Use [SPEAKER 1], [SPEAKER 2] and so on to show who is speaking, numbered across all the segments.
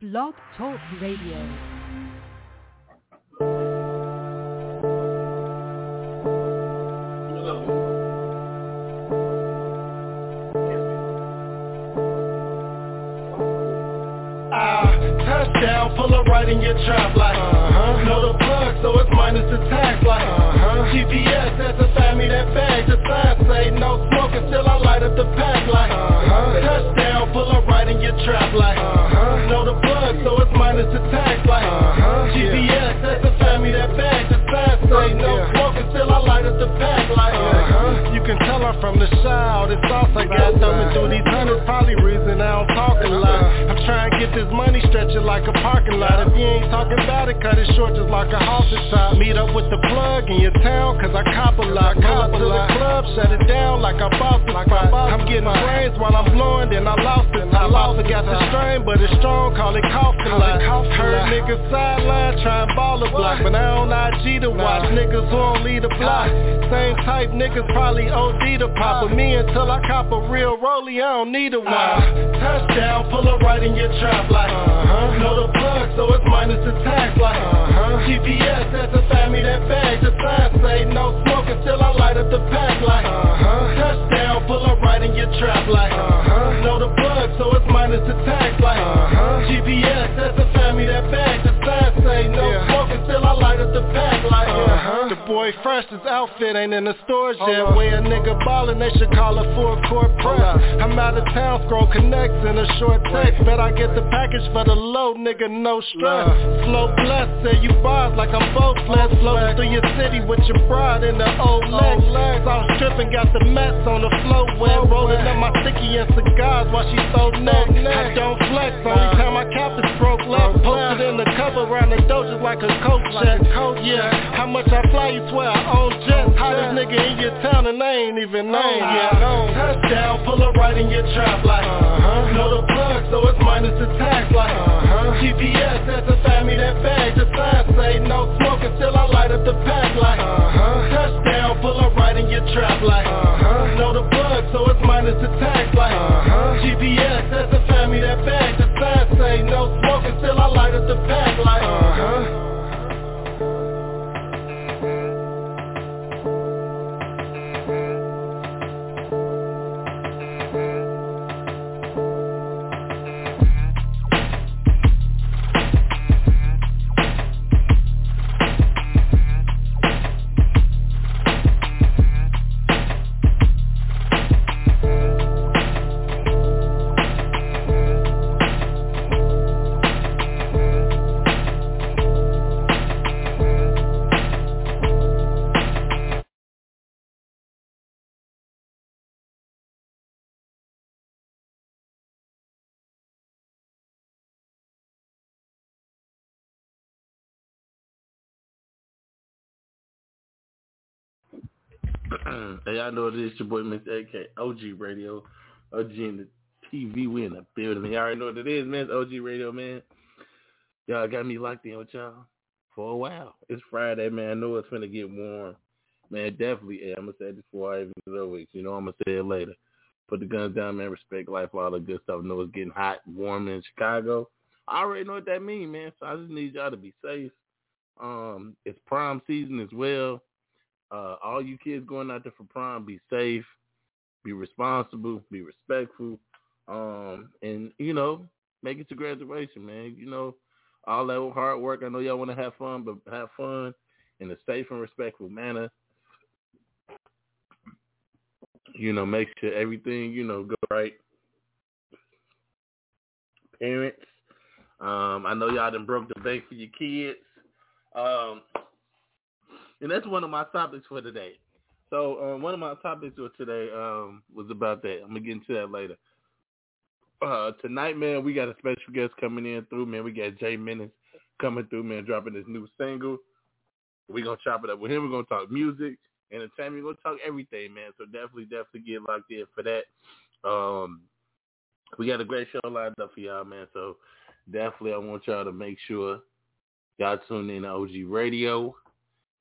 [SPEAKER 1] Blog Talk Radio.
[SPEAKER 2] Touchdown, pull up right in your trap like uh-huh. Know the plug, so it's minus the tax like uh-huh. GPS, that's a family that bag The sign say no smoking till I light up the pack like uh-huh. Touchdown, pull up right in your trap like uh-huh. It's a tax like uh-huh. GPS, that's a family that bag The sign say no smoking till I light up the pack like uh-huh. You can tell I'm from the south, it's sauce I got. Thumbing through these hundreds Probably reason I don't talk a lot. I'm trying to get this money stretching like a parking lot. If you ain't talking about it, cut it short just like a halter top Meet up with the plug in your town, cause I cop a lot. Pull up to the club, shut it down like I bought the spot I'm getting brains while I'm blowing, then I lost it. I lost it, got the strain, but it's strong, call it cough a lot. Heard niggas sideline, try and ball a block But I don't IG to watch niggas who don't lead the block Same type niggas probably OD to pop With me until I cop a real rollie, I don't need a watch Touchdown, pull up right in your trap like uh-huh. Know the plug, so it's minus the tax like uh-huh. GPS, that's a family that bag The sign say no smoking till I light up the pack like uh-huh. Touchdown, pull up right in your trap like uh-huh. Know the plug, so it's minus the tax like uh-huh. GPS, that's a family that bag The sign say no yeah. smoking till light up the pack like uh-huh. The boy fresh, his outfit ain't in the stores yet. Where a nigga ballin', they should call it for a court press. I'm out of town, scroll connects in a short text. Bet I get the package for the low, nigga, no stress. Flow blessed, say you bars like I'm both blessed Floating through your city with your bride in the old legs stripping, got the mats on the flow wet Rolling up my sticky and cigars while she throw neck I don't flex, only time I cap is broke left. Posted in the cover around the dough just like a coach check Yeah, how much I fly, you swear I own jets. Hottest nigga in your town and I ain't even named yet. Touchdown, pull up right in your trap like uh-huh. Know the plug, so it's minus the tax like uh-huh. GPS, that's a family that bag. The sign say no smoking till I light up the pack like uh-huh. Touchdown, pull up right in your trap like uh-huh. Know the plug, so it's minus the tax like uh-huh. GPS, that's a family that bag. The sign say no smoking till I light up the pack like uh-huh.
[SPEAKER 3] Hey, y'all know what it is your boy Mr. AK, OG Radio, OG in the TV. We in the building. Y'all already know what it is, man. It's OG Radio, man. Y'all got me locked in with y'all for a while. It's Friday, man. I know it's gonna get warm. Man, definitely. Yeah, I'm gonna say it before I even know it. You know, I'm gonna say it later. Put the guns down, man. Respect life, all the good stuff. I know it's getting hot, warm in Chicago. I already know what that means, man. So I just need y'all to be safe. Um, it's prime season as well. Uh, all you kids going out there for prom, be safe, be responsible, be respectful, um, and you know, make it to graduation, man. You know, all that hard work. I know y'all want to have fun, but have fun in a safe and respectful manner. You know, make sure everything you know go right. Parents, um, I know y'all done broke the bank for your kids. Um, and that's one of my topics for today. So um, one of my topics for today um, was about that. I'm gonna get into that later. Uh, tonight, man, we got a special guest coming in through, man. We got Jay Menace coming through, man, dropping his new single. We're gonna chop it up with him. We're gonna talk music, entertainment. We're gonna talk everything, man. So definitely, definitely get locked in for that. Um, we got a great show lined up for y'all, man. So definitely, I want y'all to make sure y'all tune in to OG Radio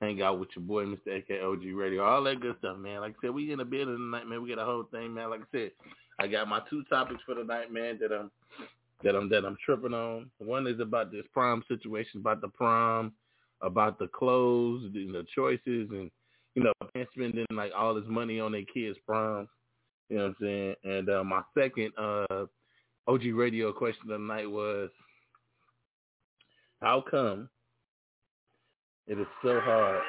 [SPEAKER 3] hang out with your boy, Mr. AK OG Radio, all that good stuff, man. Like I said, we in the building tonight, man. We got a whole thing, man. Like I said, I got my two topics for the night, man, that I'm that I'm that I'm tripping on. One is about this prom situation, about the prom, about the clothes, the, the choices, and you know, spending like all this money on their kids' prom. You know what I'm saying? And uh, my second uh, OG radio question of the night was, how come it is so hard?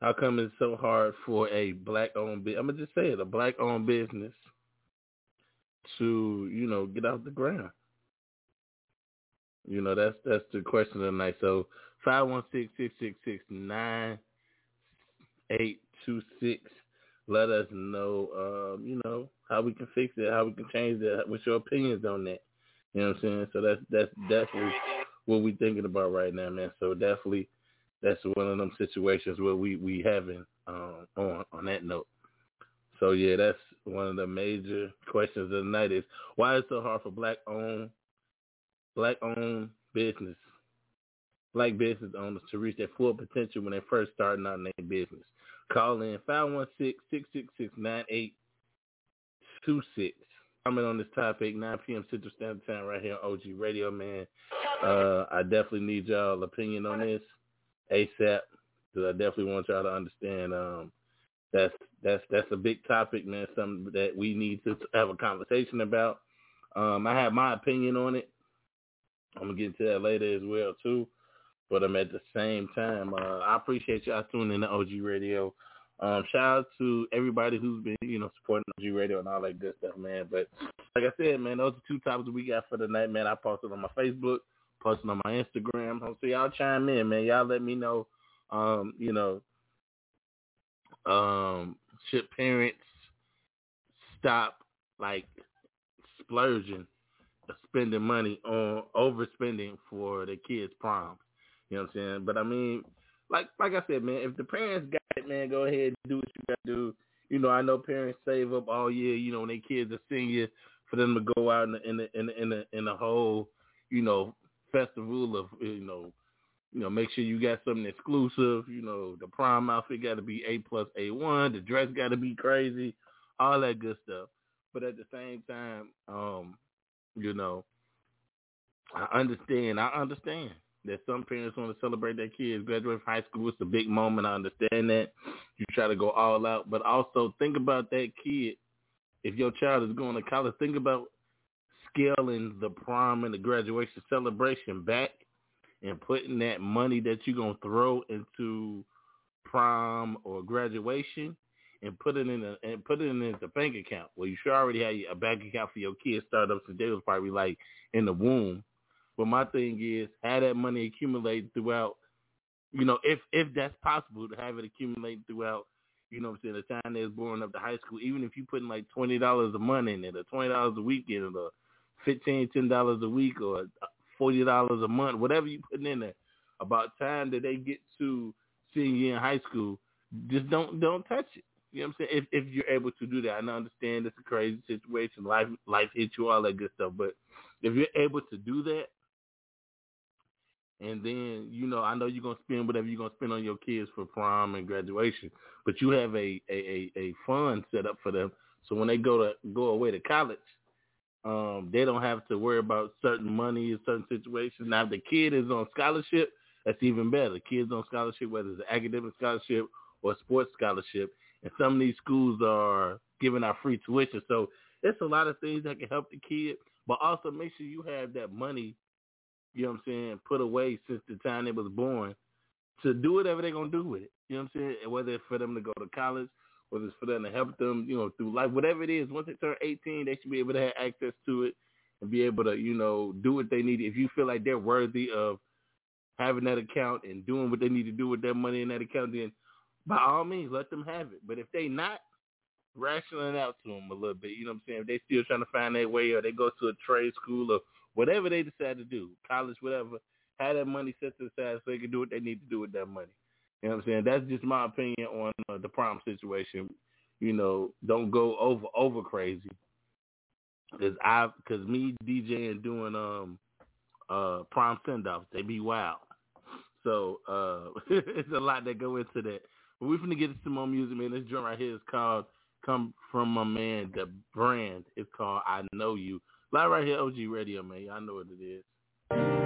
[SPEAKER 3] How come it's so hard for a black-owned business? I'm gonna just say it, a black-owned business to you know get off the ground. You know that's that's the question of the night. So five one six six six six nine eight two six. Let us know, um, you know, how we can fix it, how we can change that. What's your opinions on that? You know what I'm saying? So that's that's definitely what we thinking about right now, man. So definitely, that's one of them situations where we we having um, on on that note. So yeah, that's one of the major questions of the night is why is it so hard for black owned black owned business black business owners to reach their full potential when they first starting out in their business. Call in 516-666-9826. Comment on this topic, 9 p.m. Central Standard Time right here on OG Radio, man. Uh, I definitely need y'all opinion on this ASAP because I definitely want y'all to understand um, that's that's that's a big topic, man. Something that we need to have a conversation about. Um, I have my opinion on it. I'm gonna get into that later as well too. But I'm at the same time, uh, I appreciate y'all tuning in to OG Radio. Um, shout out to everybody who's been, you know, supporting OG Radio and all that good stuff, man. But like I said, man, those are two topics we got for the night, man. I posted on my Facebook, posted on my Instagram. So y'all chime in, man. Y'all let me know, um, you know, um, should parents stop like splurging, spending money on overspending for the kids' proms? You know what I'm saying? But I mean, like like I said, man, if the parents got it, man, go ahead and do what you got to do. You know, I know parents save up all year. You know, when their kids are senior, for them to go out in the in the in the in the, in the whole, you know, festival of you know, you know, make sure you got something exclusive. You know, the prom outfit got to be A plus A one. The dress got to be crazy, all that good stuff. But at the same time, um, you know, I understand. I understand that some parents want to celebrate their kids graduate from high school. It's a big moment. I understand that. You try to go all out, but also think about that kid. If your child is going to college, think about scaling the prom and the graduation celebration back and putting that money that you're going to throw into prom or graduation and put it in a and put it in the bank account. Well, you should already have a bank account for your kids startups since they was probably like in the womb but my thing is have that money accumulate throughout, you know, if if that's possible to have it accumulate throughout, you know what I'm saying, the time they born up to high school, even if you put in like twenty dollars a month in it or twenty dollars a week in it or fifteen, ten dollars a week or forty dollars a month, whatever you put in there, about time that they get to senior in high school, just don't don't touch it. You know what I'm saying? If if you're able to do that, I understand it's a crazy situation. Life life hits you, all that good stuff. But if you're able to do that, and then you know I know you're gonna spend whatever you're gonna spend on your kids for prom and graduation, but you have a a a, a fund set up for them, so when they go to go away to college, um, they don't have to worry about certain money in certain situations. Now, if the kid is on scholarship, that's even better. The kid's on scholarship, whether it's an academic scholarship or a sports scholarship, and some of these schools are giving out free tuition, so it's a lot of things that can help the kid, but also make sure you have that money you know what I'm saying, put away since the time they was born to do whatever they're gonna do with it. You know what I'm saying? Whether it's for them to go to college, whether it's for them to help them, you know, through life, whatever it is, once they turn eighteen they should be able to have access to it and be able to, you know, do what they need. If you feel like they're worthy of having that account and doing what they need to do with that money in that account, then by all means let them have it. But if they not, rationing out to them a little bit. You know what I'm saying? If they still trying to find their way or they go to a trade school or whatever they decide to do, college, whatever, have that money set to the side so they can do what they need to do with that money. You know what I'm saying? That's just my opinion on uh, the prom situation. You know, don't go over over crazy. Cause I, cause me DJing doing um uh prom send offs, they be wild. So uh it's a lot that go into that. But we're gonna get some more music, man. This joint right here is called "Come from My Man." The brand is called "I Know You."
[SPEAKER 4] Live right here, OG Radio, man. Y'all know what it is.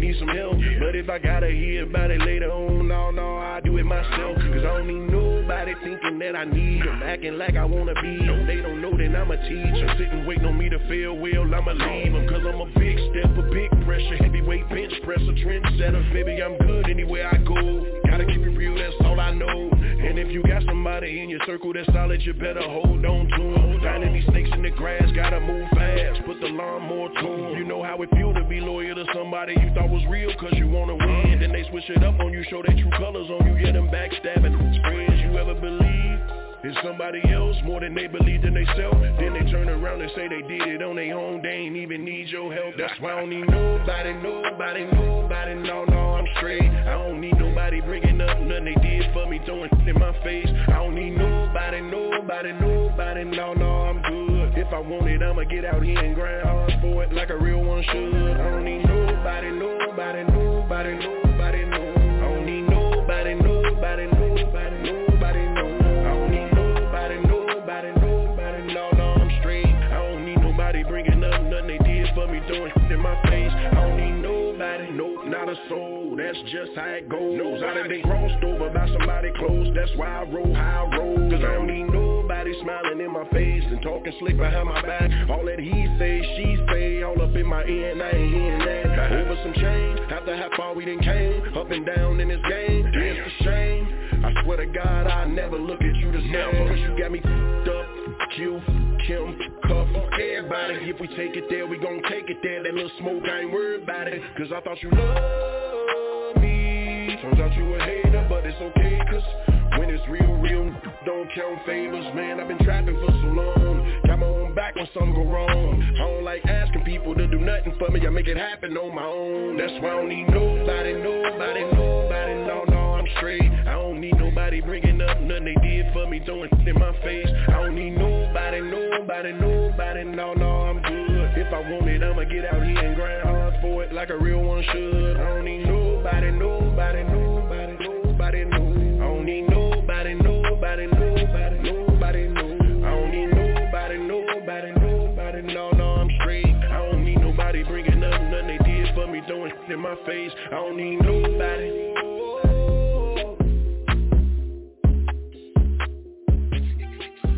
[SPEAKER 5] Needs some help, but if I gotta hear about it later on, no, no, I do it myself. Cause I don't need nobody thinking that I need them, acting like I wanna be them. They don't know that I'm a teacher, sitting waiting on me to fail well, I'ma leave them. Cause I'm a big step, a big pressure, heavyweight bench press presser, trendsetter. Baby, I'm good anywhere I go. Gotta keep it real, that's all I know. And if you got somebody in your circle that's solid, you better hold on to them. Finding these snakes in the grass, gotta move fast, put the lawnmower to. You know how it feel to be loyal to somebody you thought was real cause you wanna win. Then they switch it up on you, show their true colors on you, get them backstabbing. Friends you ever believe? It's somebody else more than they believe in themselves. Then they turn around and say they did it on their own. They ain't even need your help. That's why I don't need nobody, nobody, nobody. No, no, I'm straight. I don't need nobody bringing up nothing they did for me, throwing in my face. I don't need nobody, nobody, nobody. No, no, I'm good. If I want it, I'ma get out here and grind hard for it like a real one should. I don't need nobody, nobody, nobody, nobody, no. I don't need nobody, nobody, nobody, nobody, throwing in my face. I don't need nobody, no, not a soul. That's just how it goes. I done been crossed over by somebody close. That's why I roll how I roll. Cause I don't need nobody smiling in my face and talking slick behind my back. All that he say, she say, all up in my ear and I ain't hearing that. Over some change, after how far we done came, up and down in this game, it's a shame. I swear to God, I never look at you the same. Cause you got me f***ed up, Q, Kim, Cuff, everybody. If we take it there, we gon' take it there. That little smoke, I ain't worried about it. Cause I thought you loved me. Turns out you a hater, but it's okay, cause when it's real, real, don't count favors, man. I've been trapping for so long. Got my own back when something go wrong. I don't like asking people to do nothing for me. I make it happen on my own. That's why I don't need nobody, nobody, nobody. No, no, I'm straight. I don't need nobody bringing up nothing they did for me, throwing in my face. I don't need nobody, nobody, nobody. No, no, I'm good. If I want it, I'ma get out here and grind hard for it like a real one should. I don't need nobody, nobody, nobody, nobody, no. I don't need nobody, nobody, nobody, nobody, nobody, no. I don't need nobody, nobody, nobody, no, no, I'm straight. I don't need nobody bringing up nothing they did for me, throwing in my face. I don't need nobody.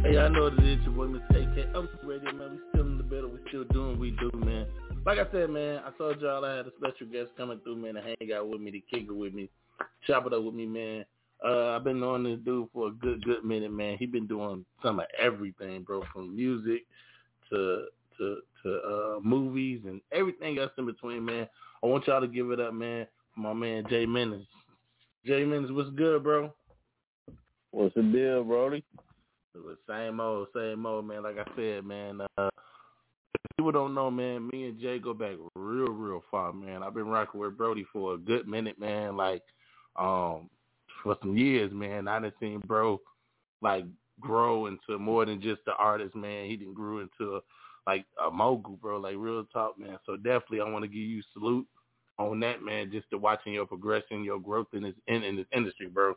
[SPEAKER 3] Hey, I know what it is, your boy Mr. AK. I'm Radio, man. We still in the middle. We still doing we do, man. Like I said, man, I told y'all I had a special guest coming through, man, to hang out with me, to kick it with me, chop it up with me, man. Uh, I've been knowing this dude for a good, good minute, man. He been doing some of everything, bro, from music to to to uh movies and everything else in between, man. I want y'all to give it up, man, for my man Jay Menace. Jay Menace, what's good, bro?
[SPEAKER 6] What's the deal, Brody?
[SPEAKER 3] Same old, same old, man. Like I said, man. Uh, people don't know, man. Me and Jay go back real, real far, man. I've been rocking with Brody for a good minute, man. Like, um, for some years, man. I done seen bro like grow into more than just the artist, man. He didn't grew into like a mogul, bro. Like real talk, man. So definitely, I want to give you salute on that, man. Just to watching your progression, your growth in this in, in this industry, bro.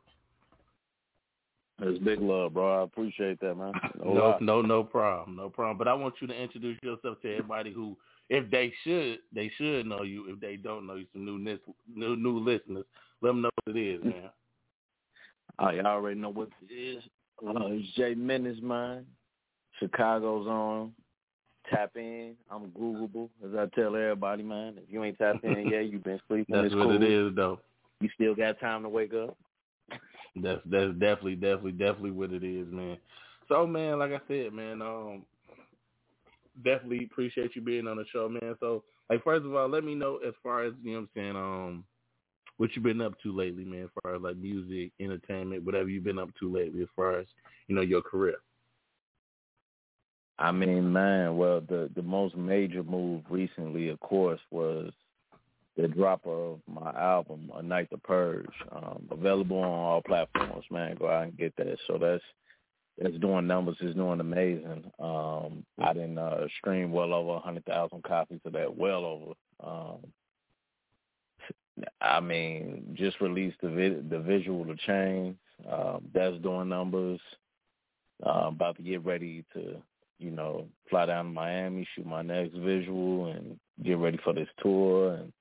[SPEAKER 6] It's big love, bro. I appreciate that, man. No,
[SPEAKER 3] No, no, no problem, no problem. But I want you to introduce yourself to everybody who, if they should, they should know you. If they don't know you, some new new new listeners, let them know what it is, man.
[SPEAKER 6] Oh, y'all already know what it is. Uh, it's Jay Menace, man. Chicago's on. Tap in. I'm Googleable, as I tell everybody, man. If you ain't tapped in yet, you've been sleeping.
[SPEAKER 3] That's
[SPEAKER 6] it's
[SPEAKER 3] what
[SPEAKER 6] cool.
[SPEAKER 3] it is, though.
[SPEAKER 6] You still got time to wake up.
[SPEAKER 3] That's that's definitely, definitely, definitely what it is, man. So, man, like I said, man, um, definitely appreciate you being on the show, man. So, like, first of all, let me know as far as you know, what I'm saying, um, what you been up to lately, man. As far as like music, entertainment, whatever you've been up to lately, as far as you know your career.
[SPEAKER 6] I mean, man, well, the the most major move recently, of course, was the drop of my album, A Night to Purge, um, available on all platforms. Man, go out and get that. So that's that's doing numbers. It's doing amazing. Um, I didn't uh, stream well over a hundred thousand copies of that. Well over. Um, I mean, just released the vi- the visual to change. Um, that's doing numbers. Uh, about to get ready to, you know, fly down to Miami, shoot my next visual, and get ready for this tour. And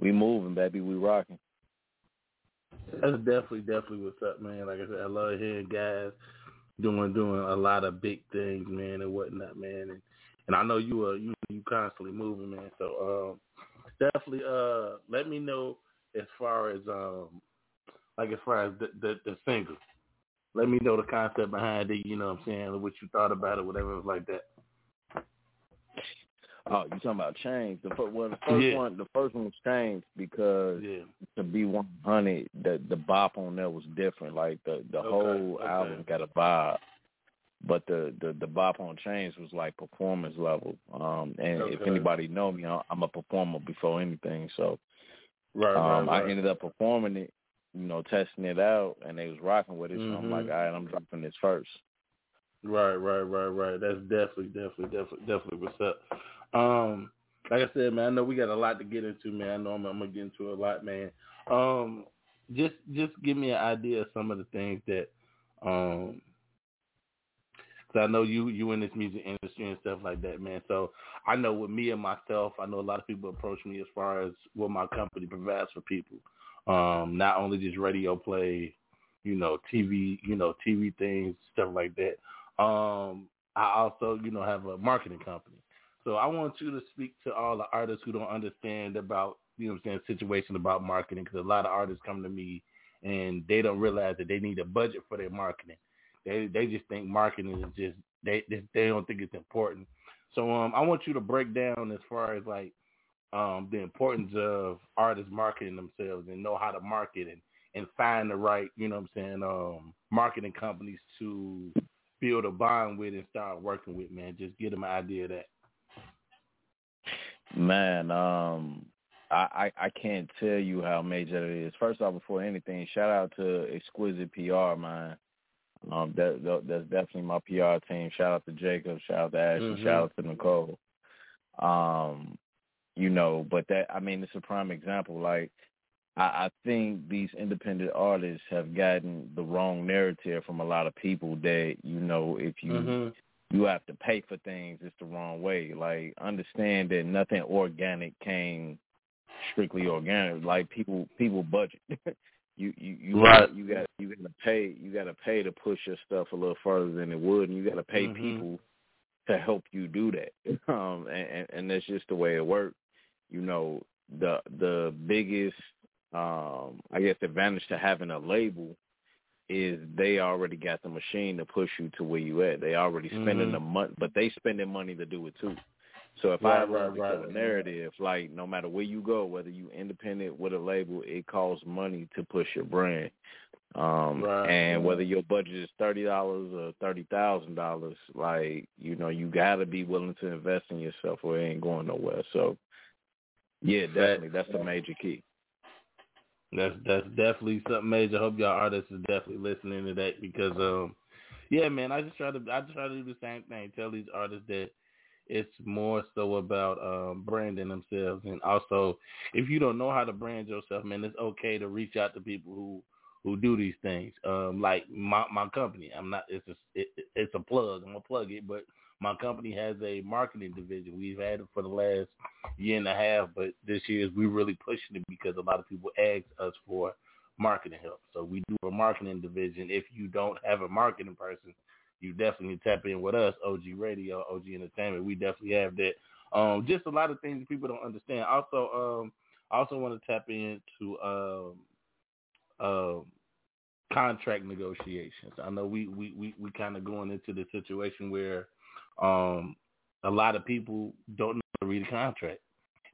[SPEAKER 6] we moving, baby. We rocking.
[SPEAKER 3] That's definitely, definitely what's up, man. Like I said, I love hearing guys doing doing a lot of big things, man, and whatnot, man. And and I know you are you you constantly moving, man. So um, definitely uh, let me know as far as um, like as far as the the, the single. Let me know the concept behind it. You know what I'm saying? What you thought about it, whatever it was like that.
[SPEAKER 6] Oh, you talking about change? The first, well, the first
[SPEAKER 3] Yeah.
[SPEAKER 6] one, the first one was changed because
[SPEAKER 3] Yeah.
[SPEAKER 6] to be one hundred, the the bop on there was different. Like the the
[SPEAKER 3] Okay,
[SPEAKER 6] whole
[SPEAKER 3] okay.
[SPEAKER 6] album got a vibe, but the the the bop on change was like performance level. Um, and if anybody know me, I'm a performer before anything. So
[SPEAKER 3] Right,
[SPEAKER 6] um,
[SPEAKER 3] right,
[SPEAKER 6] I ended up performing it, you know, testing it out, and they was rocking with it. So I'm like, all right, I'm dropping this first.
[SPEAKER 3] Right, right, right, right. That's definitely, definitely, definitely, definitely what's up. Um, like I said, man, I know we got a lot to get into, man. I know I'm, I'm gonna get into a lot, man. Um, just, just give me an idea of some of the things that, um, cause I know you, you in this music industry and stuff like that, man. So I know with me and myself, I know a lot of people approach me as far as what my company provides for people. Um, not only just radio play, you know, TV, you know, TV things, stuff like that. Um, I also, you know, have a marketing company. So I want you to speak to all the artists who don't understand about, you know I'm saying, situation about marketing because a lot of artists come to me and they don't realize that they need a budget for their marketing. They they just think marketing is just they they, they don't think it's important. So um I want you to break down as far as like um the importance of artists marketing themselves and know how to market and and find the right, you know what I'm saying, um marketing companies to build a bond with and start working with, man. Just get them an idea of that.
[SPEAKER 6] Man, um, I, I I can't tell you how major it is. First off, before anything, shout out to Exquisite PR, man. Um, that, that that's definitely my PR team. Shout out to Jacob. Shout out to Ashley.
[SPEAKER 3] Mhm.
[SPEAKER 6] Shout out to Nicole. Um, you know, but that I mean, it's a prime example. Like, I, I think these independent artists have gotten the wrong narrative from a lot of people that you know, if you
[SPEAKER 3] Mhm.
[SPEAKER 6] you have to pay for things it's the wrong way like understand that nothing organic came strictly organic like people people budget you you you
[SPEAKER 3] Right.
[SPEAKER 6] got, you got you got to pay you got to pay to push your stuff a little further than it would and you got to pay
[SPEAKER 3] Mhm.
[SPEAKER 6] people to help you do that um and, and and that's just the way it works you know the the biggest um i guess advantage to having a label is they already got the machine to push you to where you at. They already spending
[SPEAKER 3] Mhm.
[SPEAKER 6] the money, but they spending money to do it too. So if
[SPEAKER 3] Right,
[SPEAKER 6] I run
[SPEAKER 3] right, right.
[SPEAKER 6] narrative, like no matter where you go, whether you independent with a label, it costs money to push your brand. Um
[SPEAKER 3] Right,
[SPEAKER 6] and whether your budget is thirty dollars or thirty thousand dollars, like, you know, you gotta be willing to invest in yourself or it ain't going nowhere. So yeah, definitely. That's the major key.
[SPEAKER 3] That's that's definitely something major. I hope y'all artists is definitely listening to that because um yeah, man, I just try to I just try to do the same thing. Tell these artists that it's more so about um branding themselves and also if you don't know how to brand yourself, man, it's okay to reach out to people who who do these things. Um like my my company. I'm not it's a it, it's a plug. I'm gonna plug it, but my company has a marketing division. We've had it for the last year and a half, but this year is we really pushing it because a lot of people ask us for marketing help. So we do a marketing division. If you don't have a marketing person, you definitely tap in with us, OG Radio, OG Entertainment. We definitely have that. Um, just a lot of things people don't understand. Also, um, I also want to tap into um, um, contract negotiations. I know we we we, we kind of going into the situation where um, a lot of people don't know how to read a contract,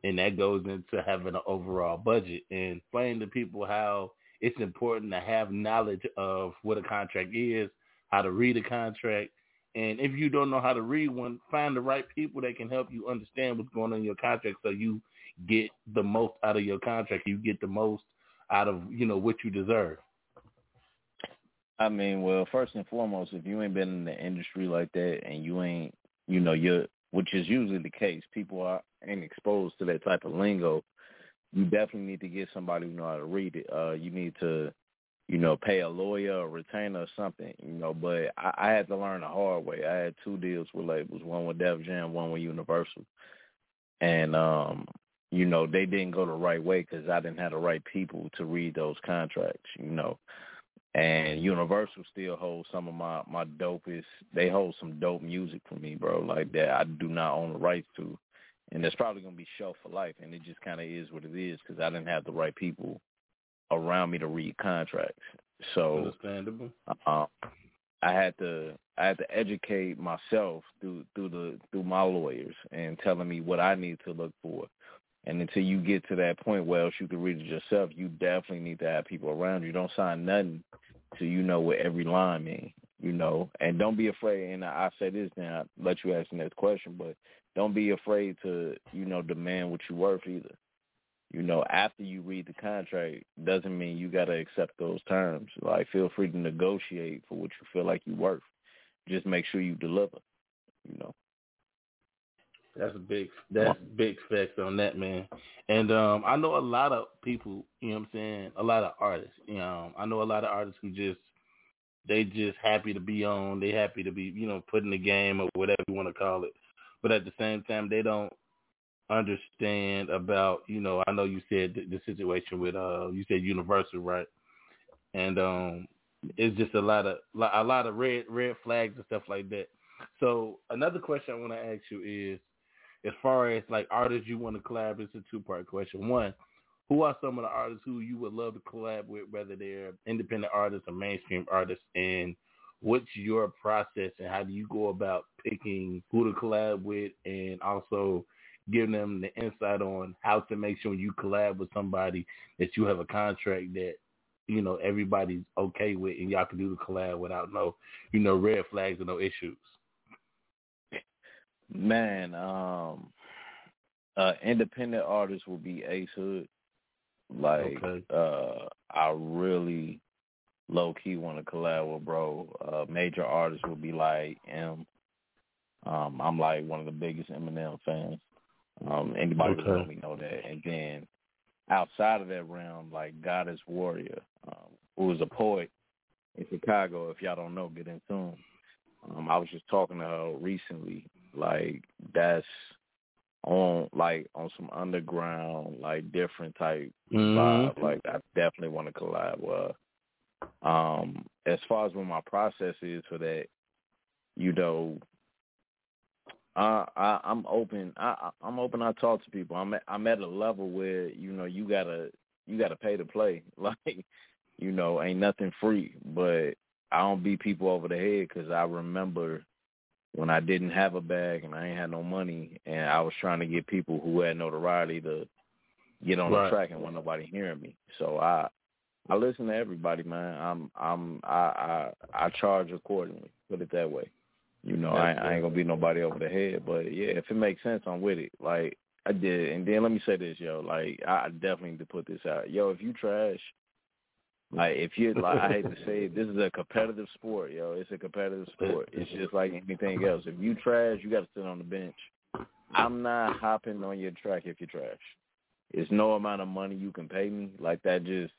[SPEAKER 3] and that goes into having an overall budget and explaining to people how it's important to have knowledge of what a contract is, how to read a contract, And if you don't know how to read one, find the right people that can help you understand what's going on in your contract so you get the most out of your contract. You get the most out of, you know, what you deserve.
[SPEAKER 6] I mean, well, first and foremost, if you ain't been in the industry like that and you ain't, you know, you're, which is usually the case, people are ain't exposed to that type of lingo. You definitely need to get somebody who know how to read it. Uh, you need to, you know, pay a lawyer or retainer or something, you know. But I, I had to learn the hard way. I had two deals with labels, one with Def Jam, one with Universal, and um, you know, they didn't go the right way because I didn't have the right people to read those contracts, you know and Universal still holds some of my my dopest. They hold some dope music for me, bro. Like that, I do not own the rights to, and it's probably gonna be shelf for life. And it just kind of is what it is because I didn't have the right people around me to read contracts. So
[SPEAKER 3] understandable.
[SPEAKER 6] Uh, I had to I had to educate myself through through the through my lawyers and telling me what I need to look for. And until you get to that point where else you can read it yourself, you definitely need to have people around you. Don't sign nothing so you know what every line means, you know. And don't be afraid, and I say this now, I'll let you ask the next question, but don't be afraid to, you know, demand what you're worth either. You know, after you read the contract doesn't mean you gotta accept those terms. Like feel free to negotiate for what you feel like you're worth. Just make sure you deliver, you know.
[SPEAKER 3] That's a big that's big facts on that man. And um I know a lot of people, you know what I'm saying, a lot of artists. You know, I know a lot of artists who just they just happy to be on, they happy to be, you know, put in the game or whatever you want to call it. But at the same time they don't understand about, you know, I know you said the, the situation with uh you said Universal, right? And um it's just a lot of a lot of red red flags and stuff like that. So another question I want to ask you is as far as like artists you want to collab, it's a two part question. One, who are some of the artists who you would love to collab with, whether they're independent artists or mainstream artists, and what's your process and how do you go about picking who to collab with, and also giving them the insight on how to make sure you collab with somebody that you have a contract that you know everybody's okay with, and y'all can do the collab without no you know red flags or no issues.
[SPEAKER 6] Man, um, uh, independent artist will be Ace Hood. Like,
[SPEAKER 3] okay.
[SPEAKER 6] uh, I really low key want to collab with bro. Uh, major artists will be like M. Um, I'm like one of the biggest Eminem fans. Um, anybody
[SPEAKER 3] okay.
[SPEAKER 6] who know me know that. And then outside of that realm, like Goddess Warrior, um, who is a poet in Chicago. If y'all don't know, get in tune. Um, I was just talking to her recently, like that's on like on some underground, like different type
[SPEAKER 3] mm-hmm.
[SPEAKER 6] vibe. Like I definitely want to collab with. Um, as far as what my process is for that, you know, I, I I'm open. I I'm open. I talk to people. I'm at, I'm at a level where you know you gotta you gotta pay to play. Like you know, ain't nothing free. But I don't beat people over the head because I remember when I didn't have a bag and I ain't had no money and I was trying to get people who had notoriety to get on
[SPEAKER 3] right.
[SPEAKER 6] the track and want nobody hearing me. So I I listen to everybody, man. I'm I'm I I I charge accordingly. Put it that way. You know, I, I ain't gonna beat nobody over the head, but yeah, if it makes sense, I'm with it. Like I did, and then let me say this, yo. Like I definitely need to put this out, yo. If you trash, like if you like, I hate to say it, this is a competitive sport, yo. It's a competitive sport. It's just like anything else. If you trash, you got to sit on the bench. I'm not hopping on your track if you trash. It's no amount of money you can pay me like that. Just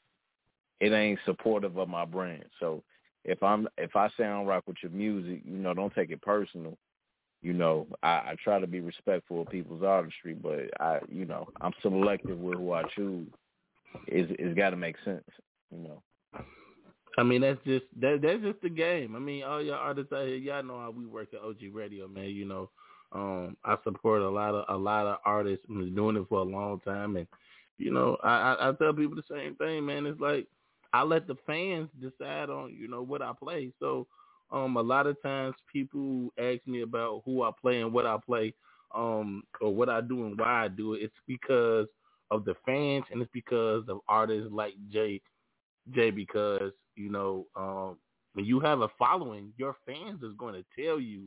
[SPEAKER 6] it ain't supportive of my brand. So if I'm if I sound rock with your music, you know, don't take it personal. You know, I, I try to be respectful of people's artistry, but I, you know, I'm selective with who I choose. It's, it's got to make sense you know.
[SPEAKER 3] I mean, that's just that that's just the game. I mean, all y'all artists out here, y'all know how we work at OG Radio, man. You know, um, I support a lot of a lot of artists. I've been doing it for a long time, and you know, I, I, I tell people the same thing, man. It's like I let the fans decide on you know what I play. So, um, a lot of times people ask me about who I play and what I play, um, or what I do and why I do it. It's because of the fans, and it's because of artists like Jay Jay because you know um, when you have a following, your fans is going to tell you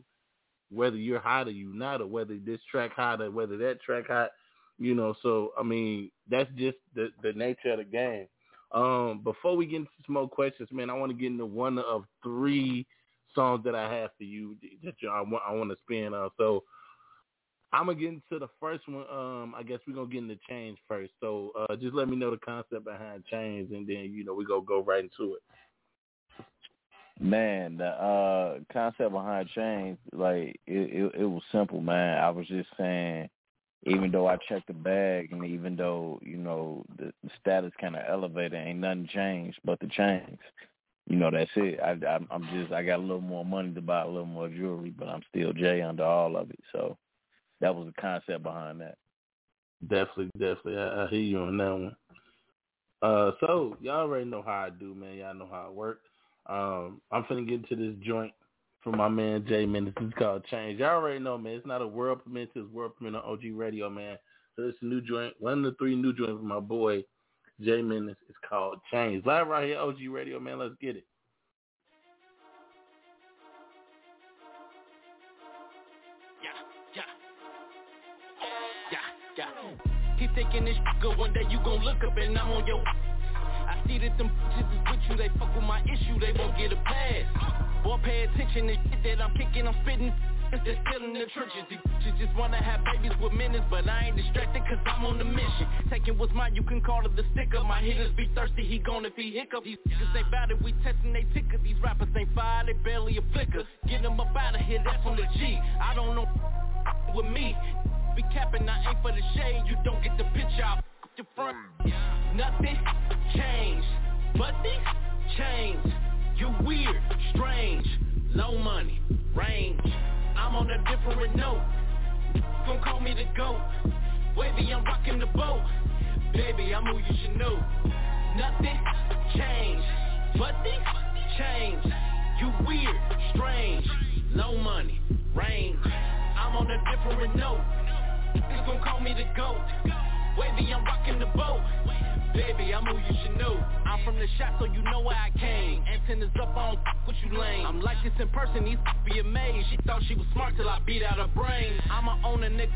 [SPEAKER 3] whether you're hot or you not, or whether this track hot or whether that track hot. You know, so I mean, that's just the the nature of the game. Um, before we get into some more questions, man, I want to get into one of three songs that I have for you that you, I want I want to spin on. So I'm gonna get into the first one. Um, I guess we're gonna get into change first. So uh, just let me know the concept behind change, and then you know we gonna go right into it.
[SPEAKER 6] Man, the uh, concept behind change, like it, it, it was simple, man. I was just saying, even though I checked the bag, and even though you know the, status kind of elevated, ain't nothing changed but the chains. You know, that's it. I, I, I'm just, I got a little more money to buy a little more jewelry, but I'm still Jay under all of it. So that was the concept behind that.
[SPEAKER 3] Definitely, definitely. I, I hear you on that one. Uh, so y'all already know how I do, man. Y'all know how it works. Um, I'm finna get into this joint from my man Jay Man. This is called Change. Y'all already know, man. It's not a world premiere, it's world premiere on OG Radio, man. So it's a new joint. One of the three new joints from my boy Jay Man. It's called Change. Live right here, OG Radio, man. Let's get it.
[SPEAKER 7] Keep thinking this good one day you gon' look up and I'm on your I see that them bitches is with you, they fuck with my issue, they won't get a pass Boy pay attention to shit that I'm kicking, I'm spitting. They're still in the trenches. These bitches just wanna have babies with minutes But I ain't distracted cause I'm on the mission. Taking what's mine, you can call it the sticker My hitters. Be thirsty, he gone if he hiccup. These niggas ain't bout it, we testing they ticker These rappers ain't fire, they barely a flicker. Get them up out of here, that's on the G. I don't know with me. Be capping, I ain't for the shade. You don't get the picture, I'll your front. Nothing changed, but this changed. You weird, strange, low money, range. I'm on a different note. Gon' call me the GOAT. Wavy, I'm rocking the boat. Baby, I'm who you should know. Nothing changed, but this changed. You weird, strange, low money, range. I'm on a different note. Gon' call me the GOAT. Wavy, I'm rocking the boat. Baby, I'm who you should know. I'm from the shop, so you know where I came. Antennas up on what you lame. I'm like this in person, these be amazed. She thought she was smart till I beat out her brain. I'm a owner, nigga,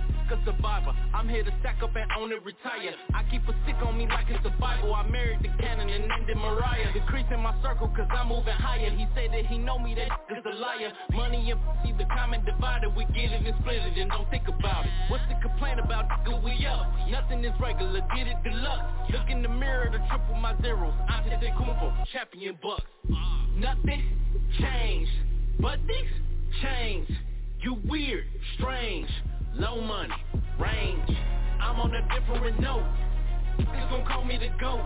[SPEAKER 7] survivor. I'm here to stack up and own it, retire. I keep a stick on me like it's a Bible. I married the cannon and ended Mariah. Decreasing my circle cause I'm moving higher. He said that he know me, that is a liar. Money and see the common divider. We get it and split it and don't think about it. What's the complaint about? Good we up. Nothing is regular, get it deluxe. Look in the mirror to triple my zeros. Antetokounmpo, champion bucks. Nothing changed, but this changed. You weird, strange, low money, range. I'm on a different note. Niggas gon' call me the GOAT.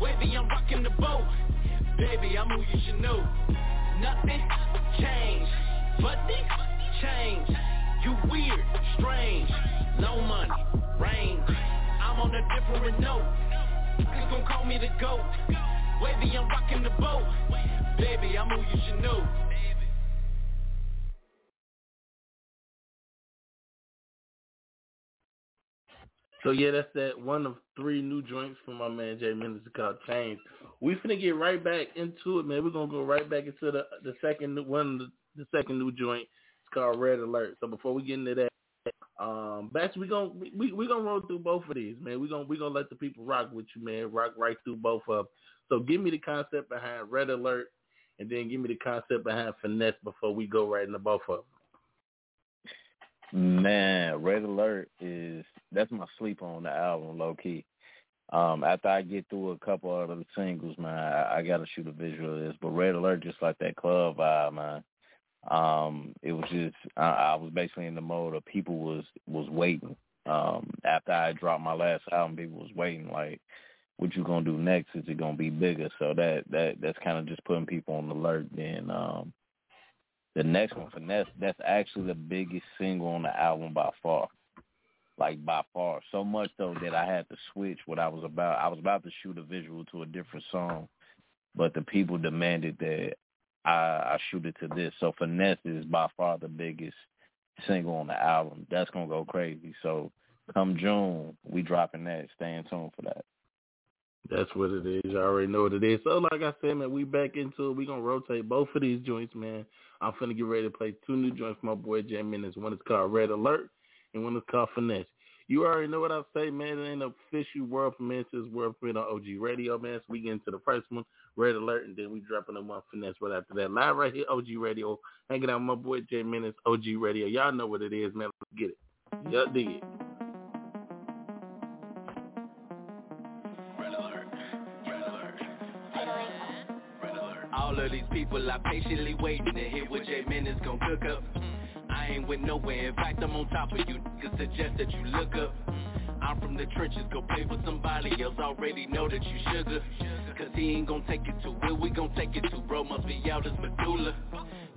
[SPEAKER 7] Wavy, I'm rocking the boat. Baby, I'm who you should know. Nothing changed, but this changed. You weird, strange, low money, range. I'm on a different note. Gon' call me the GOAT. Wavy, I'm rocking the boat. Baby, I'm who you should know.
[SPEAKER 3] So yeah, that's that one of three new joints from my man Jay Menace called Change. We finna get right back into it, man. We're gonna go right back into the the second one, the, the second new joint. Called Red Alert. So before we get into that, um, Bax, we gonna we we gonna roll through both of these, man. We gonna we gonna let the people rock with you, man. Rock right through both of. Them. So give me the concept behind Red Alert, and then give me the concept behind Finesse before we go right into both of them.
[SPEAKER 6] Man, Red Alert is that's my sleep on the album, low key. Um, after I get through a couple of the singles, man, I, I gotta shoot a visual of this. But Red Alert just like that club vibe, man. Um, it was just I, I was basically in the mode of people was was waiting. Um, after I dropped my last album, people was waiting like, what you gonna do next? Is it gonna be bigger? So that that that's kind of just putting people on alert. Then um, the next one, finesse, that's actually the biggest single on the album by far. Like by far, so much though that I had to switch what I was about. I was about to shoot a visual to a different song, but the people demanded that I, I shoot it to this. So finesse is by far the biggest single on the album. That's gonna go crazy. So come June, we dropping that. Stay in tune for that.
[SPEAKER 3] That's what it is. I already know what it is. So like I said, man, we back into it. We gonna rotate both of these joints, man. I'm finna get ready to play two new joints for my boy J Menace. One is called Red Alert and one is called Finesse. You already know what I say, man. It ain't official world premiere. It's world premiere on OG Radio, man. So we get into the first one, Red Alert, and then we dropping them on Finesse right after that. Live right here, OG Radio. Hanging out with my boy Jay Menace, OG Radio. Y'all know what it is, man. Let's get it. Y'all dig it.
[SPEAKER 7] All of these people are patiently waiting to hear what J Menace gon' cook up. I ain't went nowhere. In fact, I'm on top of you. Niggas suggest that you look up. I'm from the trenches, go play for somebody else. Already know that you sugar. Cause he ain't gon' take it to where we gon' take it to, bro. Must be out his medulla.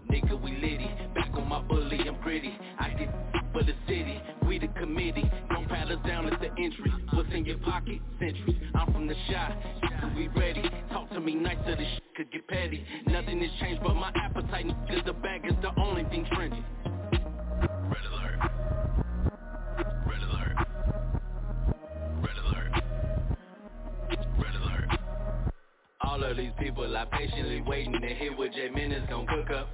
[SPEAKER 7] Nigga, we litty. Back on my bully, I'm gritty. I get for the city. We the committee. Don't pat us down at the entry. What's in your pocket? Centuries. I'm from the shot. We ready. Talk to me nice so this shit could get petty. Nothing has changed but my appetite. Cause the bag is the only thing trendy. All of these people are patiently waiting to hear what J Min is gonna cook up.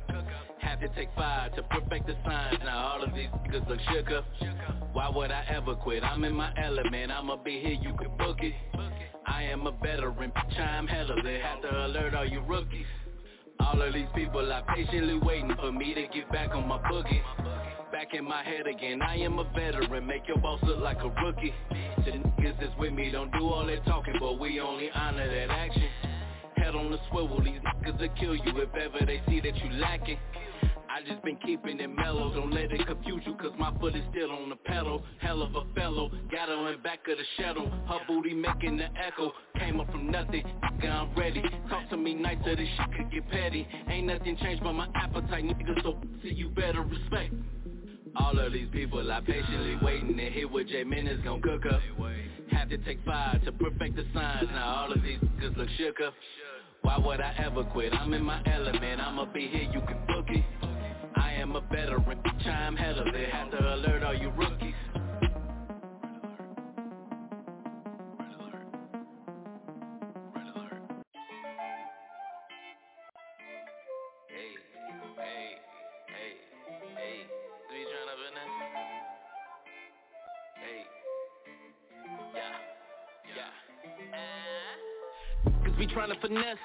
[SPEAKER 7] Have to take five to perfect the signs. Now all of these niggas look shook up. Why would I ever quit? I'm in my element. I'ma be here. You can book it. I am a veteran. Bitch, I'm hella lit. Have to alert all you rookies. All of these people are patiently waiting for me to get back on my boogie. Back in my head again, I am a veteran, make your boss look like a rookie. The niggas that's with me don't do all that talking, but we only honor that action. Head on the swivel, these niggas will kill you if ever they see that you lacking. I just been keeping it mellow, don't let it confuse you Cause my foot is still on the pedal Hell of a fellow, got her in back of the shuttle Her booty making the echo, came up from nothing Nigga, I'm ready, talk to me nicer This shit could get petty Ain't nothing changed but my appetite Nigga, so see you better respect all of these people are patiently waiting to hear what J Menace gon' cook up. Have to take five to perfect the signs. Now all of these niggas look shook up. Why would I ever quit? I'm in my element. I'ma be here. You can book it. I am a veteran. Chime hella lit. Have to alert all you rookies. Yeah. to finesse.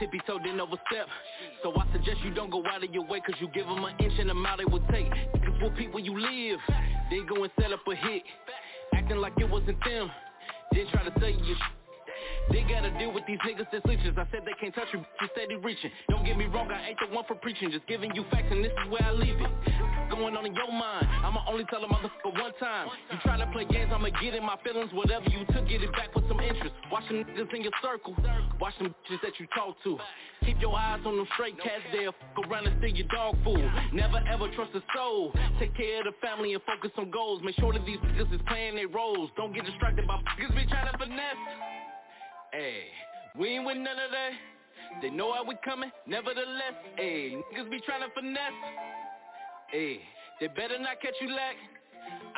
[SPEAKER 7] Tippy toe didn't overstep. So I suggest you don't go out of your way cause you give them an inch and a mile they will take. Cause we'll peep where you live. Then go and set up a hit. Acting like it wasn't them. Then try to tell you your sh- they gotta deal with these niggas that's leeches. I said they can't touch you, you steady reaching. Don't get me wrong, I ain't the one for preaching. Just giving you facts and this is where I leave it. Going on in your mind, I'ma only tell a motherfucker one time. You try to play games, I'ma get in my feelings. Whatever you took, get it back with some interest. Watch them niggas in your circle. Watch them bitches that you talk to. Keep your eyes on them straight cats there. Fuck around and steal your dog food. Never ever trust a soul. Take care of the family and focus on goals. Make sure that these niggas is playing their roles. Don't get distracted by niggas be trying to finesse. Hey, we ain't with none of that. They know how we coming, nevertheless. Hey, niggas be trying to finesse. Hey, they better not catch you lack.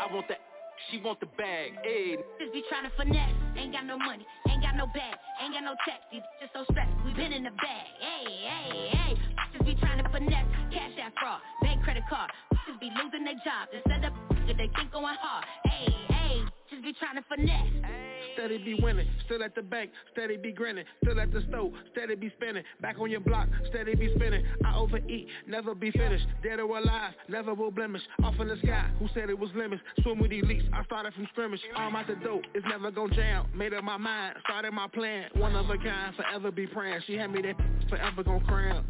[SPEAKER 7] I want that, she want the bag. Hey,
[SPEAKER 8] Just be trying to finesse. Ain't got no money, ain't got no bag, ain't got no checks. These just so stressed. We been in the bag. Hey, hey. Just be trying to finesse. Cash that fraud, bank credit card. Just be losing their job. Instead of that they think going hard. Hey, hey. Just be trying to finesse.
[SPEAKER 9] Steady be winning, still at the bank, steady be grinning, still at the stove, steady be spinning, back on your block, steady be spinning. I overeat, never be finished, dead or alive, never will blemish. Off in the sky, who said it was limits? Swim with elites, I started from scrimmage. Arm out the dope, it's never gon' jam. Made up my mind, started my plan. One of a kind, forever be praying. She had me that forever gon' cram.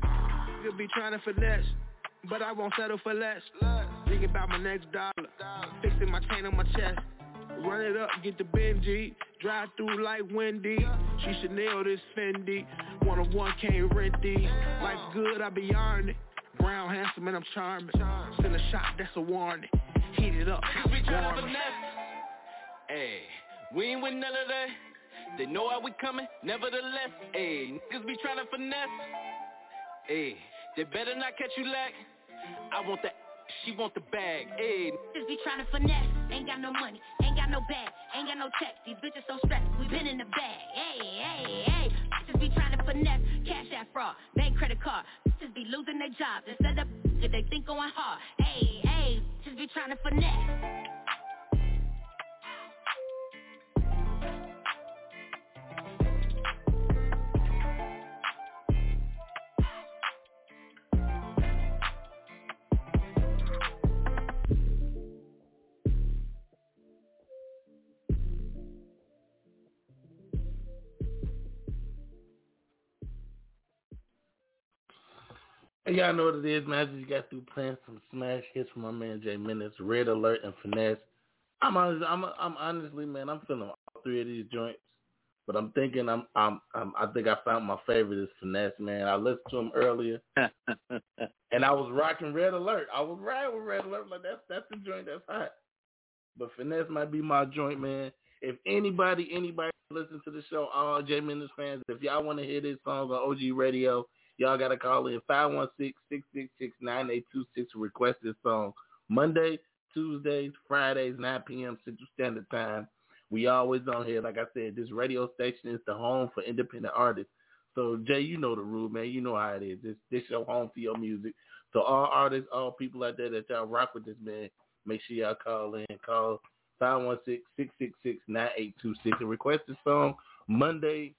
[SPEAKER 9] Could be trying to finesse. But I won't settle for less. Thinking about my next dollar. Fixing my chain on my chest. Run it up, get the Benji. Drive through like Wendy. She should nail this Fendi. One on one can't rent these. Life good, I be earning it. Brown, handsome, and I'm charming. Send a shot, that's a warning. Heat it up,
[SPEAKER 7] niggas be trying to
[SPEAKER 9] warm it.
[SPEAKER 7] finesse. Hey, we ain't with none of that. They know how we coming, nevertheless. Hey, niggas be trying to finesse. Hey, they better not catch you lack. I want that, she want the bag. Hey,
[SPEAKER 8] Just be trying to finesse. Ain't got no money, ain't got no bag, ain't got no checks. These bitches so stressed, we been in the bag. Hey, hey, hey. Bitches be trying to finesse, cash app fraud, bank credit card. Bitches be losing their jobs instead of they think going hard. Hey, hey, just be trying to finesse.
[SPEAKER 3] Hey, y'all know what it is, man. I just got through playing some smash hits from my man Jay Menace, Red Alert, and Finesse. I'm honest, I'm, I'm honestly, man, I'm feeling all three of these joints, but I'm thinking, I'm, I'm, I'm I think I found my favorite is Finesse, man. I listened to him earlier, and I was rocking Red Alert. I was riding with Red Alert, like that's that's the joint that's hot. But Finesse might be my joint, man. If anybody, anybody listen to the show, all Jay Menace fans, if y'all want to hear this song on OG Radio Y'all got to call in 516-666-9826 to request this song. Monday, Tuesdays, Fridays, 9 p.m. Central Standard Time. We always on here. Like I said, this radio station is the home for independent artists. So, Jay, you know the rule, man. You know how it is. This, this your home for your music. So all artists, all people out there that y'all rock with this, man, make sure y'all call in. Call 516-666-9826 and request this song Monday,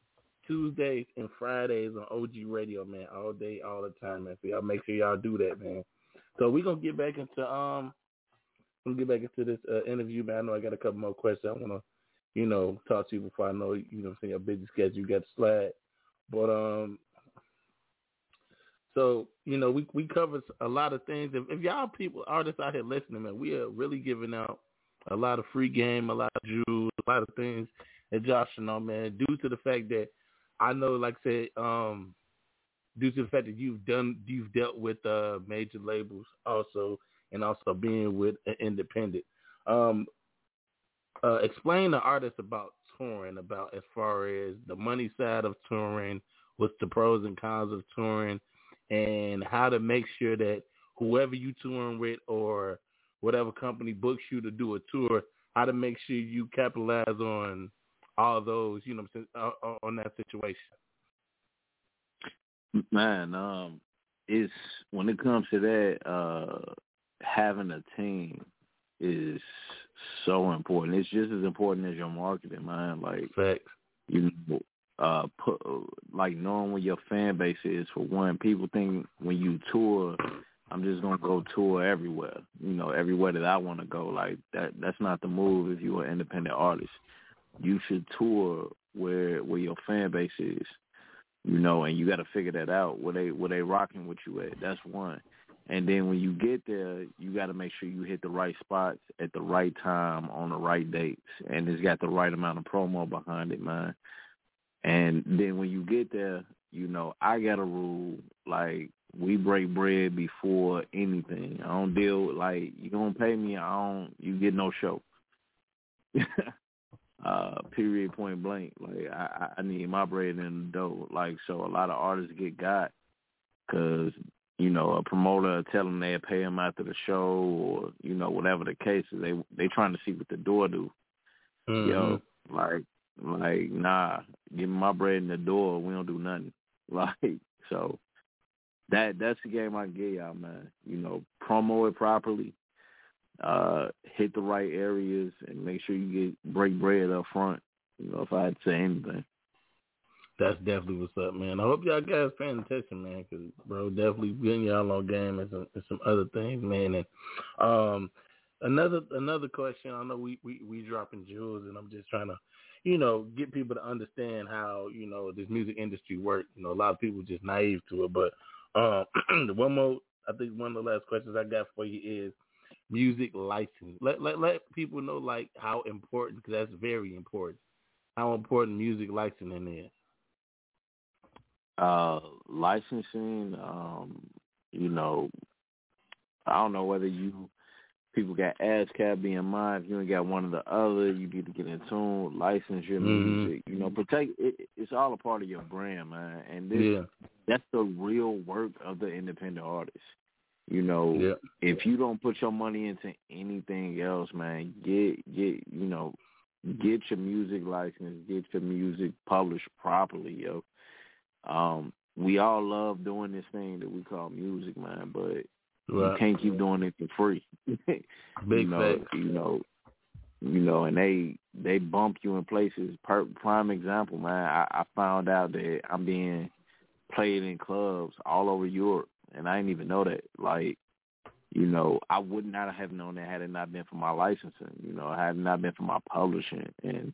[SPEAKER 3] Tuesdays and Fridays on OG Radio, man, all day, all the time, man. So y'all make sure y'all do that, man. So we're gonna get back into um I'm gonna get back into this uh, interview, man. I know I got a couple more questions. I wanna, you know, talk to you before I know you know I'm saying your busy schedule, you got to slide. But um so, you know, we we covered a lot of things. If, if y'all people artists out here listening, man, we are really giving out a lot of free game, a lot of jewels, a lot of things that Josh should know, man, due to the fact that I know, like I said, um, due to the fact that you've done, you've dealt with uh, major labels also, and also being with an independent. Um, uh, explain to artists about touring, about as far as the money side of touring, what's the pros and cons of touring, and how to make sure that whoever you touring with or whatever company books you to do a tour, how to make sure you capitalize on all those, you know, uh, uh, on that situation?
[SPEAKER 6] Man, um, it's when it comes to that, uh, having a team is so important. It's just as important as your marketing, man. Like,
[SPEAKER 3] Facts.
[SPEAKER 6] you know, uh, put like knowing where your fan base is. For one, people think when you tour, I'm just gonna go tour everywhere. You know, everywhere that I want to go. Like that. That's not the move if you're an independent artist you should tour where where your fan base is, you know, and you got to figure that out. Where they where they rocking with you at? That's one. And then when you get there, you got to make sure you hit the right spots at the right time on the right dates, and it's got the right amount of promo behind it, man. And then when you get there, you know, I got a rule like we break bread before anything. I don't deal with like you gonna pay me, I don't. You get no show. uh period point blank. Like i i need my bread in the dough. Like so a lot of artists get got because you know a promoter tell them they'll pay them after the show or you know whatever the case is. They they trying to see what the door do.
[SPEAKER 3] Mm-hmm.
[SPEAKER 6] yo like like nah give me my bread in the door. We don't do nothing. Like so that that's the game i get y'all man. You know promo it properly uh, hit the right areas and make sure you get break bread up front. You know, if I had to say anything.
[SPEAKER 3] That's definitely what's up, man. I hope y'all guys paying attention, man, because bro, definitely getting y'all on game and some, and some other things, man. And um, another another question. I know we we we dropping jewels, and I'm just trying to, you know, get people to understand how you know this music industry works. You know, a lot of people just naive to it, but um, one more. I think one of the last questions I got for you is music license. Let let let people know like how important because that's very important. How important music licensing is.
[SPEAKER 6] Uh, licensing, um, you know, I don't know whether you people got ASCAP, BMI. If you ain't got one or the other, you need to get in tune, license your
[SPEAKER 3] mm-hmm.
[SPEAKER 6] music. You know, protect. It, it's all a part of your brand, man. And this,
[SPEAKER 3] yeah.
[SPEAKER 6] that's the real work of the independent artist You know,
[SPEAKER 3] Yeah.
[SPEAKER 6] if you don't put your money into anything else, man, get get you know, get your music license, get your music published properly, yo. Um, we all love doing this thing that we call music, man, but you
[SPEAKER 3] Right.
[SPEAKER 6] can't keep doing it for free.
[SPEAKER 3] Big
[SPEAKER 6] you know,
[SPEAKER 3] facts.
[SPEAKER 6] you know, you know, and they they bump you in places. Per, prime example, man. I, I found out that I'm being played in clubs all over Europe, and I didn't even know that. Like, you know, I would not have known that had it not been for my licensing. You know, had it not been for my publishing and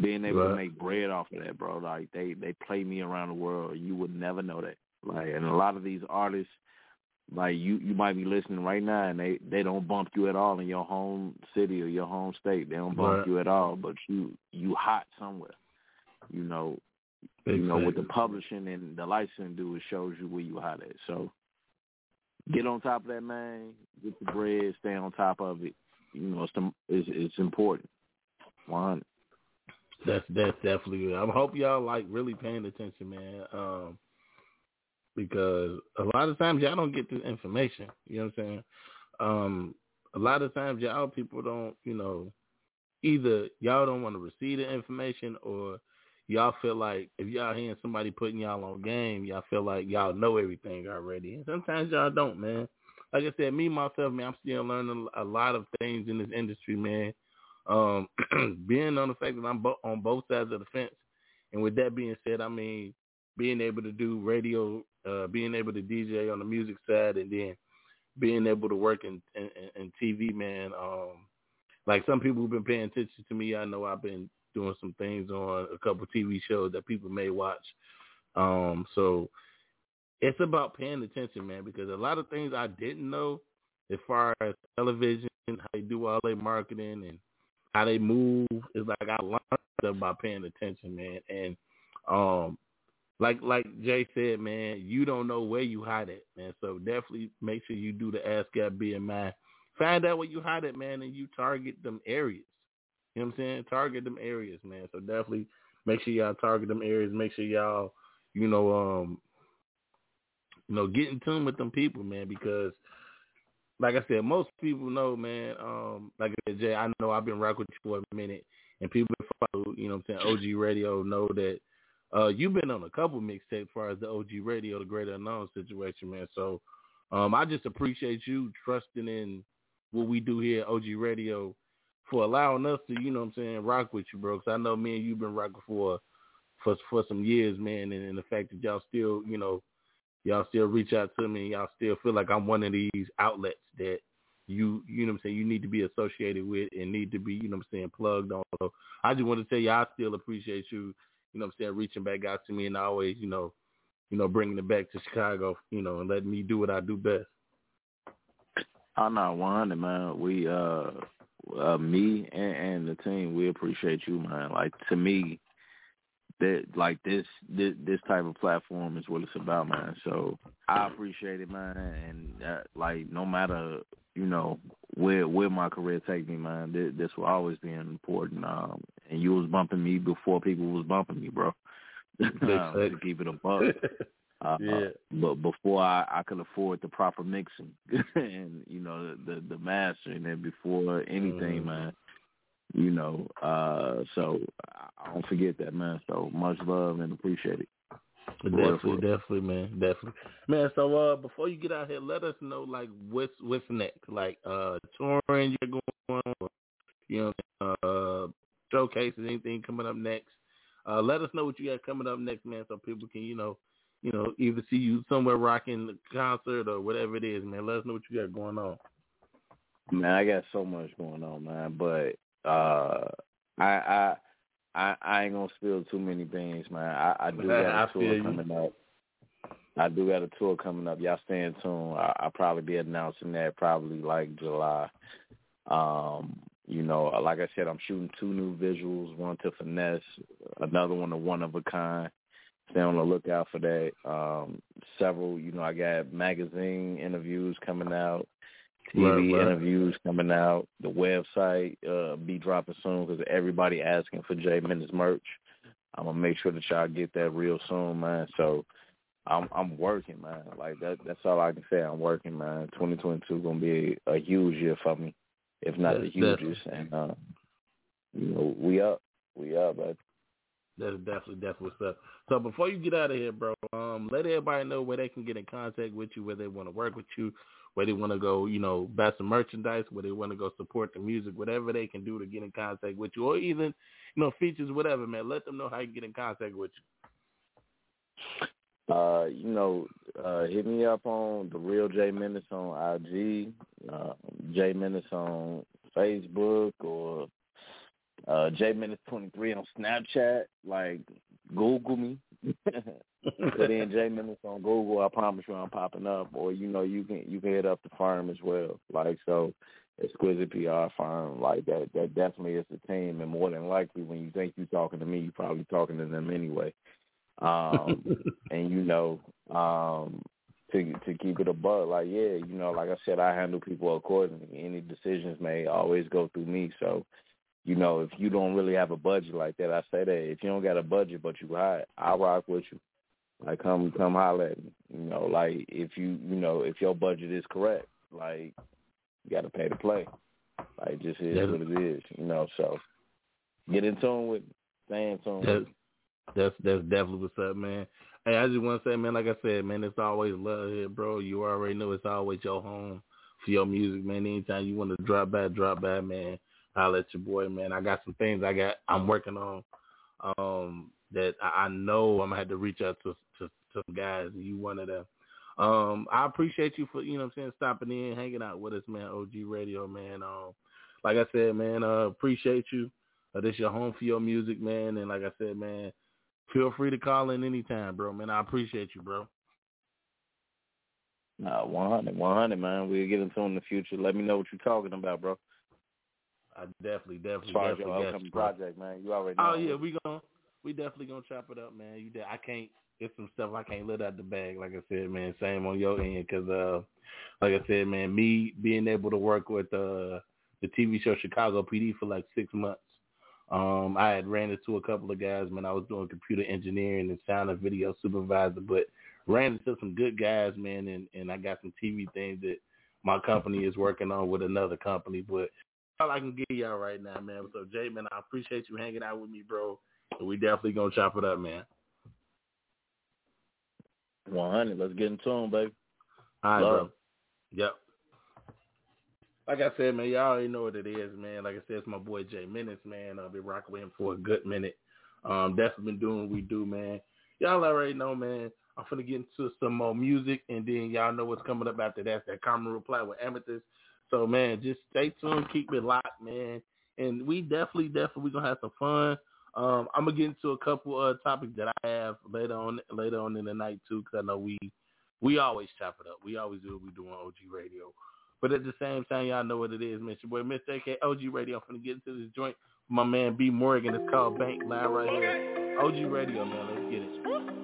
[SPEAKER 6] being able to make bread off of that, bro. Like they they play me around the world. You would never know that. Like, and a lot of these artists like you you might be listening right now and they they don't bump you at all in your home city or your home state they don't bump
[SPEAKER 3] Right.
[SPEAKER 6] you at all but you you hot somewhere you know
[SPEAKER 3] Big
[SPEAKER 6] you know what the publishing and the licensing do it shows you where you hot at so get on top of that man get the bread stay on top of it you know it's the, it's, it's important one
[SPEAKER 3] That's that's definitely good. I hope y'all like really paying attention, man. Um, because a lot of times y'all don't get the information. You know what I'm saying? Um, a lot of times y'all people don't, you know, either y'all don't want to receive the information or y'all feel like if y'all hearing somebody putting y'all on game, y'all feel like y'all know everything already. And sometimes y'all don't, man. Like I said, me myself, man, I'm still learning a lot of things in this industry, man. Um, being on the fact that I'm bo- on both sides of the fence, and with that being said, I mean being able to do radio, uh, being able to DJ on the music side, and then being able to work in in, in TV, man. Um, like some people who've been paying attention to me, I know I've been doing some things on a couple TV shows that people may watch. Um, so it's about paying attention, man, because a lot of things I didn't know as far as television, how they do all their marketing and how they move. It's like I learned stuff by paying attention, man. And um, like like Jay said, man, you don't know where you hide it, man. So definitely make sure you do the Ask ASCAP BMI. Find out where you hide it, man, and you target them areas. You know what I'm saying? Target them areas, man. So definitely make sure y'all target them areas. Make sure y'all, you know, um, you know, get in tune with them people, man, because like I said, most people know, man, um, like I said, Jay, I know I've been rocking with you for a minute and people follow, you know what I'm saying, OG radio know that uh you've been on a couple mixtapes as far as the OG radio, the greater unknown situation, man. So um I just appreciate you trusting in what we do here at OG Radio for allowing us to, you know what I'm saying, rock with you, bro. 'Cause I know me and you've been rocking for for for some years, man, and, and the fact that y'all still, you know, y'all still reach out to me y'all still feel like I'm one of these outlets that you you know what I'm saying, you need to be associated with and need to be, you know what I'm saying, plugged on. So I just want to tell you I still appreciate you, you know what I'm saying, reaching back out to me and always, you know, you know, bringing it back to Chicago, you know, and letting me do what I do best.
[SPEAKER 6] I'm not one, man. We uh, uh me and, and the team, we appreciate you, man. Like to me, that like this, this this type of platform is what it's about, man. So I appreciate it, man. And uh, like no matter you know where where my career take me, man, this, this will always be important. Um, and you was bumping me before people was bumping me, bro. um, to keep it a buck. Uh,
[SPEAKER 3] Yeah.
[SPEAKER 6] But before I, I could afford the proper mixing and you know the the mastering and before anything,
[SPEAKER 3] Mhm.
[SPEAKER 6] man. You know, uh, so I- don't forget that, man. So much love and appreciate it.
[SPEAKER 3] Definitely, definitely, man, definitely, man. So, uh, before you get out here, let us know like what's what's next, like uh, touring you're going on, you know, uh, showcases, anything coming up next. Uh, let us know what you got coming up next, man, so people can, you know, you know, either see you somewhere rocking the concert or whatever it is, man. Let us know what you got going on.
[SPEAKER 6] Man, I got so much going on, man. But uh, I I I, I ain't gonna spill too many things, man. I, I do got a
[SPEAKER 3] I
[SPEAKER 6] tour
[SPEAKER 3] you.
[SPEAKER 6] coming up. I do got a tour coming up. Y'all stay in tune. I, I'll probably be announcing that probably like July. Um, you know, like I said, I'm shooting two new visuals, one to finesse, another one to one of a kind. Stay on the lookout for that. Um, several, you know, I got magazine interviews coming out, TV
[SPEAKER 3] Right, right.
[SPEAKER 6] interviews coming out. The website uh, be dropping soon because everybody asking for J Menace merch. I'm gonna make sure that y'all get that real soon, man. So I'm I'm working, man. Like that that's all I can say. I'm working, man. 2022 gonna be a, a huge year for me, if not the hugest. And uh, you know, we up, we up, but
[SPEAKER 3] that's definitely definitely what's up. So before you get out of here, bro, um, let everybody know where they can get in contact with you, where they want to work with you, where they want to go, you know, buy some merchandise, where they want to go support the music, whatever they can do to get in contact with you, or even, you know, features, whatever, man. Let them know how you get in contact with you.
[SPEAKER 6] Uh, you know, uh, hit me up on the real J Menace on IG, uh, J Menace on Facebook, or uh, J Menace twenty three on Snapchat. Like, Google me. Put in J Menace on Google. I promise you, I'm popping up. Or you know, you can you can hit up the firm as well. Like so, exquisite PR firm. Like that. That definitely is the team. And more than likely, when you think you're talking to me, you're probably talking to them anyway. Um, and you know, um, to to keep it above, like yeah, you know, like I said, I handle people accordingly. Any decisions made always go through me. So, you know, if you don't really have a budget like that, I say that if you don't got a budget but you high, I'll rock with you. Like come come holler at me. You know, like if you you know if your budget is correct, like you got to pay to play. Like just is what it is. You know, so get in tune with me. Stay in tune. With me.
[SPEAKER 3] That's that's definitely what's up, man. Hey, I just want to say, man, like I said, man, it's always love here, bro. You already know it's always your home for your music, man. Anytime you want to drop by, drop by, man. I'll let your boy, man. I got some things I got I'm working on um that I know I'm gonna have to reach out to to, some guys you one of them. Um, I appreciate you for, you know I'm saying, stopping in, hanging out with us, man, OG Radio, man. Um, like I said, man, uh appreciate you. Uh, this your home for your music, man, and like I said, man, Feel free to call in anytime, bro. Man, I appreciate you, bro.
[SPEAKER 6] Nah, 100, 100, man. We'll get into in the future. Let me know what you're talking about, bro.
[SPEAKER 3] I definitely, definitely,
[SPEAKER 6] far
[SPEAKER 3] definitely
[SPEAKER 6] your upcoming project, man. You already know.
[SPEAKER 3] Oh yeah, we gonna we definitely gonna chop it up, man. You, de- I can't. It's some stuff I can't let out the bag. Like I said, man. Same on your end, cause uh, like I said, man, me being able to work with uh the TV show Chicago PD for like six months um, I had ran into a couple of guys man. I was doing computer engineering and sound and video supervisor, but ran into some good guys, man, and, and I got some TV things that my company is working on with another company. But all I can give y'all right now, man. So Jay, man, I appreciate you hanging out with me, bro. We definitely gonna chop it up, man.
[SPEAKER 6] One hundred. Let's get into them, baby.
[SPEAKER 3] All right, Love. bro. Yep like I said, man, y'all already know what it is, man. Like I said, it's my boy Jay Menace, man. I've been rocking with him for a good minute. Um, definitely been doing what we do, man. Y'all already know, man. I'm gonna get into some more music, and then y'all know what's coming up after that. That Caramel Reply with Amethyst. So, man, just stay tuned, keep it locked, man. And we definitely, definitely, we gonna have some fun. Um, I'm gonna get into a couple of topics that I have later on, later on in the night too, because I know we, we always chop it up. We always do what we do on OG Radio. But at the same time, y'all know what it is, Mr. Boy. Mr. AK OG Radio. I'm gonna get into this joint. My man B Morgan. It's called Bank Line right here. OG Radio, man. Let's get it.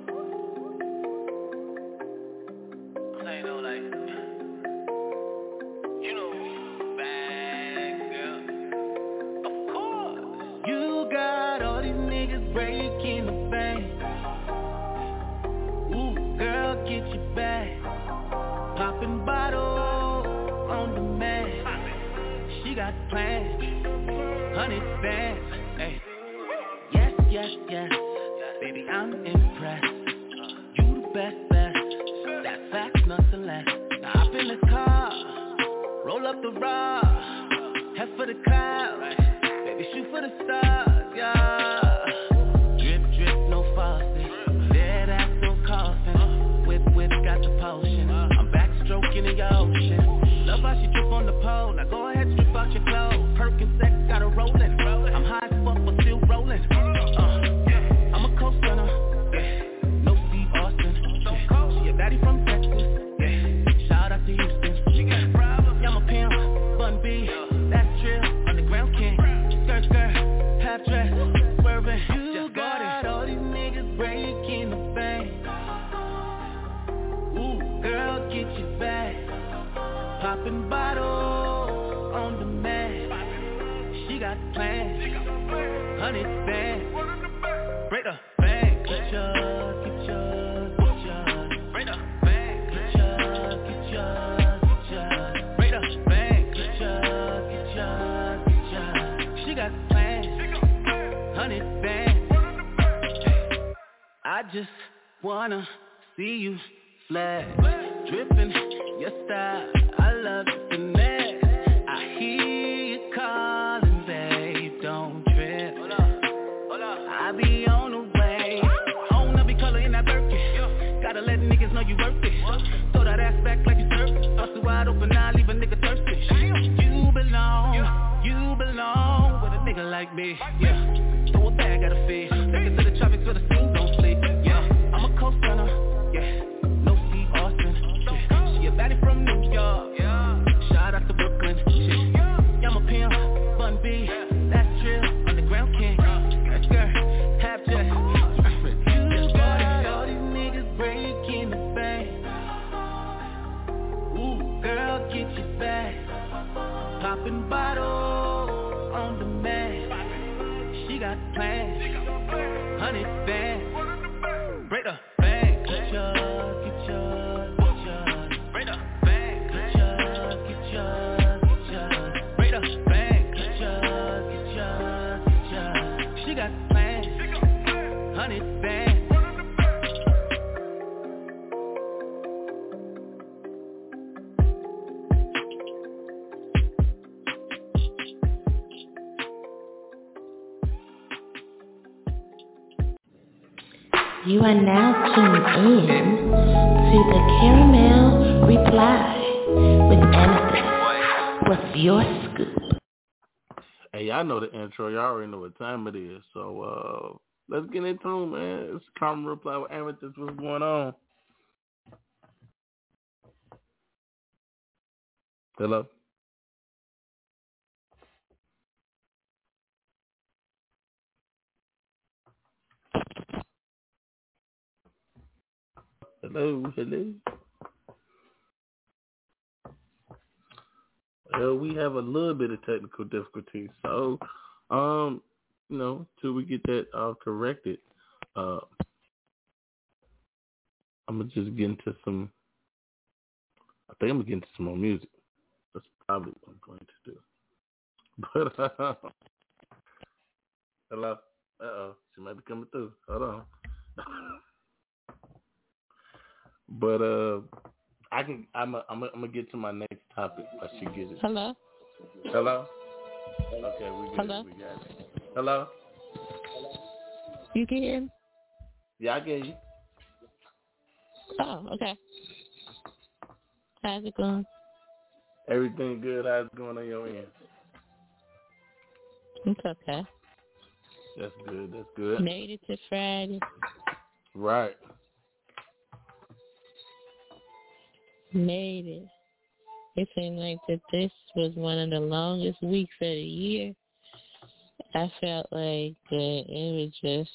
[SPEAKER 10] Are now tuned in to the Caramel Reply with Amethyst. What's your scoop?
[SPEAKER 3] Hey, y'all know the intro. Y'all already know what time it is. So uh let's get into it, man. It's Caramel Reply with Amethyst. What's going on? Hello? Hello, hello. Well, we have a little bit of technical difficulty, so um, you know, till we get that uh, corrected, uh, I'm gonna just get into some. I think I'm gonna get into some more music. That's probably what I'm going to do. But uh, hello, uh oh, she might be coming through. Hold on. but uh, I can. I'm. A, I'm. A, I'm gonna get to my next topic. I should gets it.
[SPEAKER 11] Hello?
[SPEAKER 3] Hello. Okay, we got
[SPEAKER 11] Hello?
[SPEAKER 3] it. We got it. Hello.
[SPEAKER 11] You can hear me?
[SPEAKER 3] Yeah, I get you.
[SPEAKER 11] Oh, okay. How's it going?
[SPEAKER 3] Everything good? How's it going on your end?
[SPEAKER 11] It's okay.
[SPEAKER 3] That's good. That's good.
[SPEAKER 11] Made it to Friday.
[SPEAKER 3] Right.
[SPEAKER 11] Made it. It seemed like that this was one of the longest weeks of the year. I felt like that it was just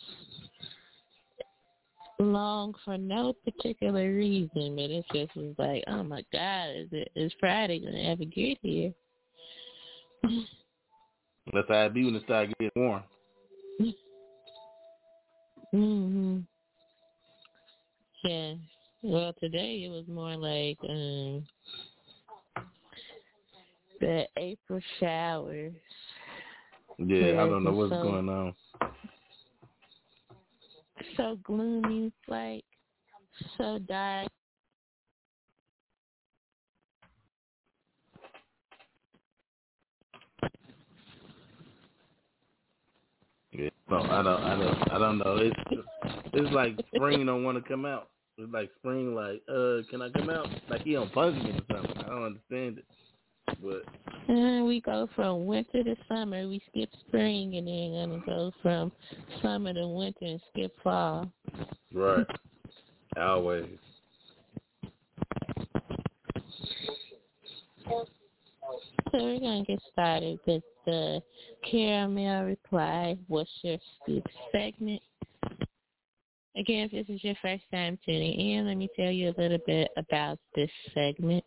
[SPEAKER 11] long for no particular reason, but it just was like, oh my God, is it is Friday gonna ever get here?
[SPEAKER 3] That's how it be when it start getting warm.
[SPEAKER 11] mhm. Yeah. Well, today it was more like um the April showers.
[SPEAKER 3] Yeah, I don't know what's
[SPEAKER 11] so-
[SPEAKER 3] going on.
[SPEAKER 11] So gloomy, like so dark.
[SPEAKER 3] Yeah. No, I don't. I don't. I don't know. It's it's like spring don't want to come out. It's like spring, like, uh, can I come out? Like he on punishment or something. I don't understand it. But
[SPEAKER 11] Uh, we go from winter to summer. We skip spring, and then gonna go from summer to winter and skip fall.
[SPEAKER 3] right, always.
[SPEAKER 11] So we're gonna get started with the caramel reply. What's your scoop segment? Again, if this is your first time tuning in, let me tell you a little bit about this segment.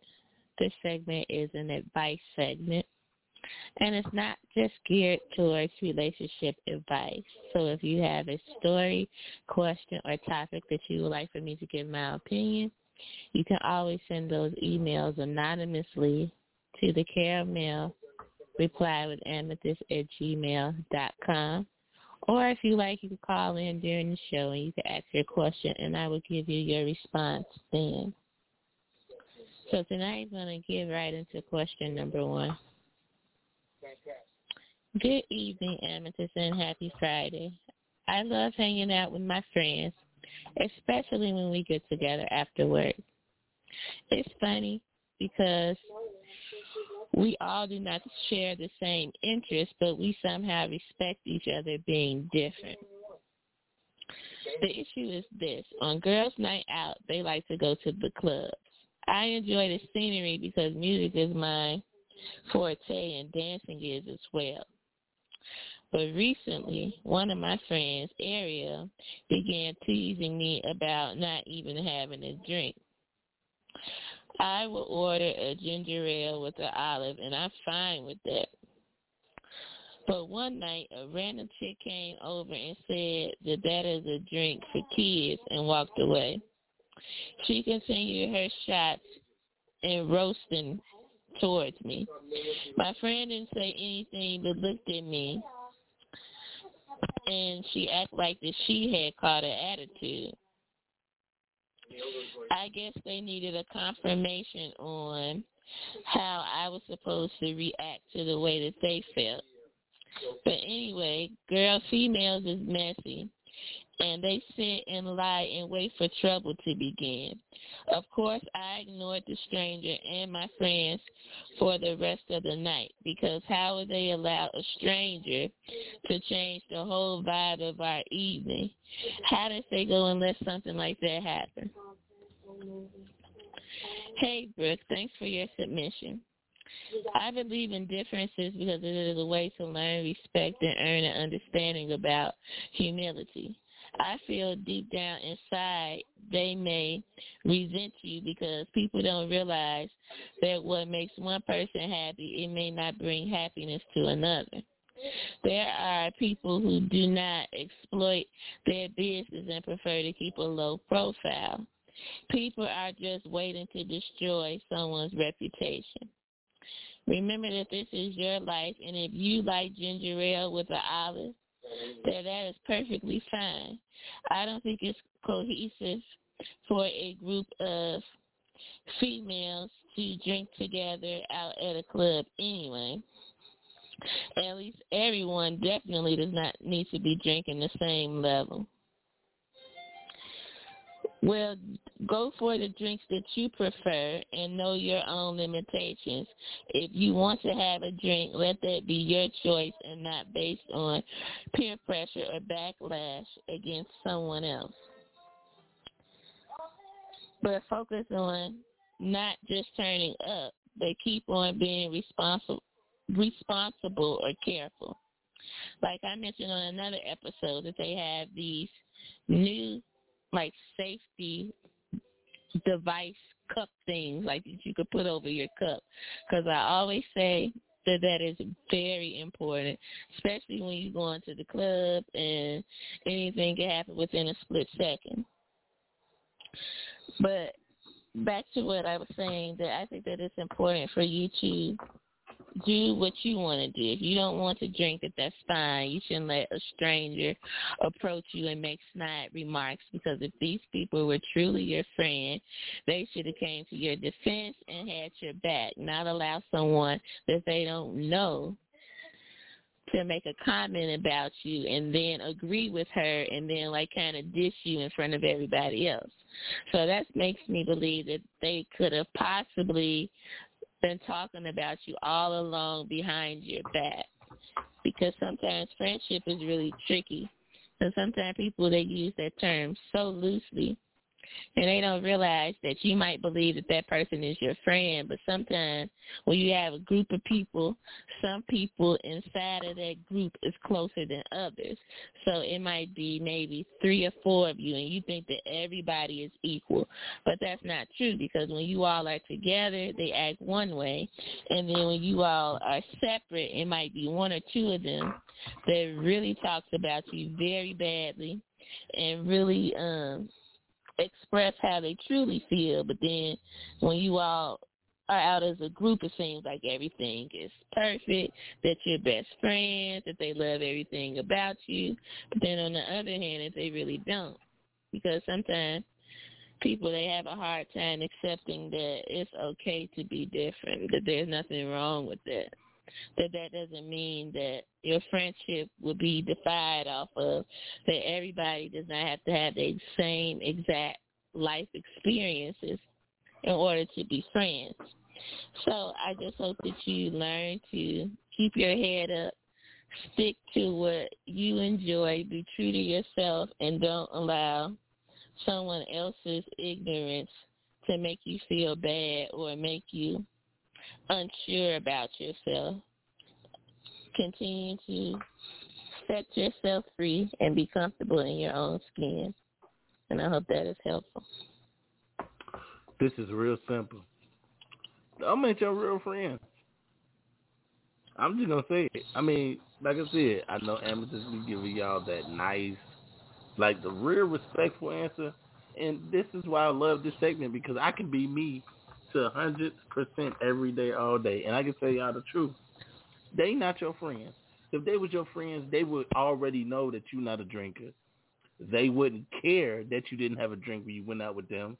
[SPEAKER 11] This segment is an advice segment, and it's not just geared towards relationship advice. So if you have a story, question, or topic that you would like for me to give my opinion, you can always send those emails anonymously to the caramel reply with amethyst at gmail dot com Or if you like, you can call in during the show and you can ask your question, and I will give you your response then. So tonight I'm going to get right into question number one. Good evening, Amethyst, and happy Friday. I love hanging out with my friends, especially when we get together after work. It's funny because we all do not share the same interests, but we somehow respect each other being different. The issue is this. On girls' night out, they like to go to the clubs. I enjoy the scenery because music is my forte and dancing is as well. But recently, one of my friends, Ariel, began teasing me about not even having a drink. I will order a ginger ale with an olive, and I'm fine with that. But one night, a random chick came over and said that that is a drink for kids and walked away. She continued her shots and roasting towards me. My friend didn't say anything but looked at me, and she acted like that she had caught an attitude. I guess they needed a confirmation on how I was supposed to react to the way that they felt. But anyway, girl, females is messy and they sit and lie and wait for trouble to begin. Of course, I ignored the stranger and my friends for the rest of the night because how would they allow a stranger to change the whole vibe of our evening? How did they go and let something like that happen? Hey, Brooke, thanks for your submission. I believe in differences because it is a way to learn respect and earn an understanding about humility. I feel deep down inside they may resent you because people don't realize that what makes one person happy, it may not bring happiness to another. There are people who do not exploit their business and prefer to keep a low profile. People are just waiting to destroy someone's reputation. Remember that this is your life, and if you like ginger ale with an olive, that that is perfectly fine. I don't think it's cohesive for a group of females to drink together out at a club anyway. At least everyone definitely does not need to be drinking the same level. Well, go for the drinks that you prefer and know your own limitations. If you want to have a drink, let that be your choice and not based on peer pressure or backlash against someone else. But focus on not just turning up, but keep on being responsible responsible or careful. Like I mentioned on another episode that they have these new like safety device cup things like that you could put over your cup because I always say that that is very important, especially when you go into the club and anything can happen within a split second. But back to what I was saying, that I think that it's important for you to do what you want to do. If you don't want to drink it, that's fine. You shouldn't let a stranger approach you and make snide remarks because if these people were truly your friend, they should have came to your defense and had your back, not allow someone that they don't know to make a comment about you and then agree with her and then like kind of dish you in front of everybody else. So that makes me believe that they could have possibly been talking about you all along behind your back. Because sometimes friendship is really tricky. And sometimes people they use that term so loosely and they don't realize that you might believe that that person is your friend, but sometimes when you have a group of people, some people inside of that group is closer than others. So it might be maybe three or four of you, and you think that everybody is equal, but that's not true because when you all are together, they act one way, and then when you all are separate, it might be one or two of them that really talks about you very badly and really um express how they truly feel. But then when you all are out as a group, it seems like everything is perfect, that you're best friends, that they love everything about you. But then on the other hand, if they really don't. Because sometimes people, they have a hard time accepting that it's okay to be different, that there's nothing wrong with that. That that doesn't mean that your friendship will be defied off of that everybody does not have to have the same exact life experiences in order to be friends. So I just hope that you learn to keep your head up, stick to what you enjoy, be true to yourself, and don't allow someone else's ignorance to make you feel bad or make you unsure about yourself. Continue to set yourself free and be comfortable in your own skin. And I hope that is helpful.
[SPEAKER 3] This is real simple. I'm at your real friend. I'm just gonna say it. I mean, like I said, I know Amethyst be giving y'all that nice, like the real respectful answer. And this is why I love this segment because I can be me to a hundred percent every day, all day, and I can tell y'all the truth. They not your friends. If they was your friends, they would already know that you're not a drinker. They wouldn't care that you didn't have a drink when you went out with them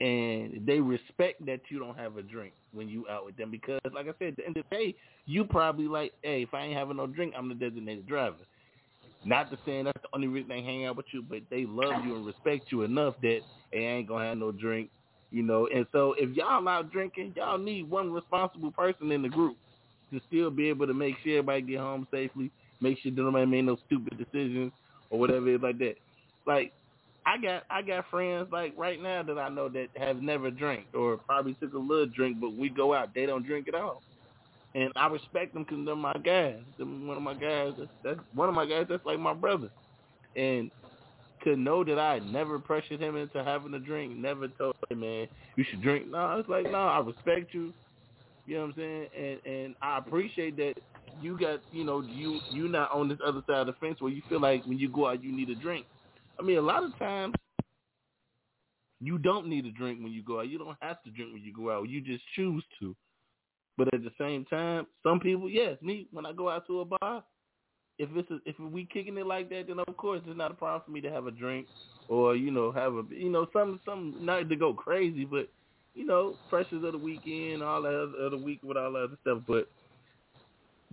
[SPEAKER 3] and they respect that you don't have a drink when you out with them because, like I said, at the end of the day, you probably like, hey, if I ain't having no drink, I'm the designated driver. Not to say that's the only reason they hang out with you, but they love you and respect you enough that they ain't gonna have no drink, you know. And so if y'all out drinking, y'all need one responsible person in the group to still be able to make sure everybody get home safely, make sure nobody made no stupid decisions or whatever it is like that. Like I got I got friends like right now that I know that have never drank or probably took a little drink, but we go out, they don't drink at all, and I respect them because they're my guys. They're one of my guys. That's, that's one of my guys. That's like my brother, and to know that I never pressured him into having a drink, never told him, man, you should drink. No, it's like no, I respect you. You know what I'm saying? And and I appreciate that you got you know you you not on this other side of the fence where you feel like when you go out you need a drink I mean, a lot of times you don't need a drink when you go out. You don't have to drink when you go out. You just choose to. But at the same time, some people, yes, me when I go out to a bar, if it's a, if we kicking it like that, then of course it's not a problem for me to have a drink or you know have a you know some some not to go crazy, but you know pressures of the weekend, all that other, of the week with all that other stuff. But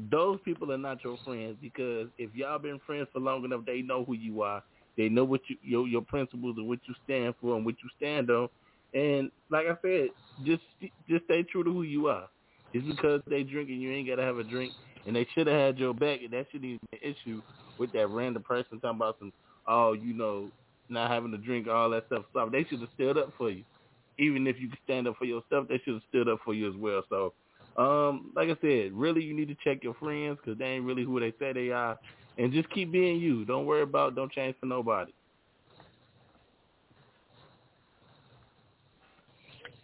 [SPEAKER 3] those people are not your friends because if y'all been friends for long enough, they know who you are. They know what you your your principles and what you stand for and what you stand on. And like I said, just just stay true to who you are. Just because they drinking, you ain't gotta have a drink. And they should have had your back, and that shouldn't even be an issue with that random person talking about some, oh, you know, not having a drink, all that stuff. Stop. They should have stood up for you. Even if you could stand up for yourself, they should have stood up for you as well. So, um, like I said, really, you need to check your friends because they ain't really who they say they are, and just keep being you. Don't worry about. Don't change for nobody.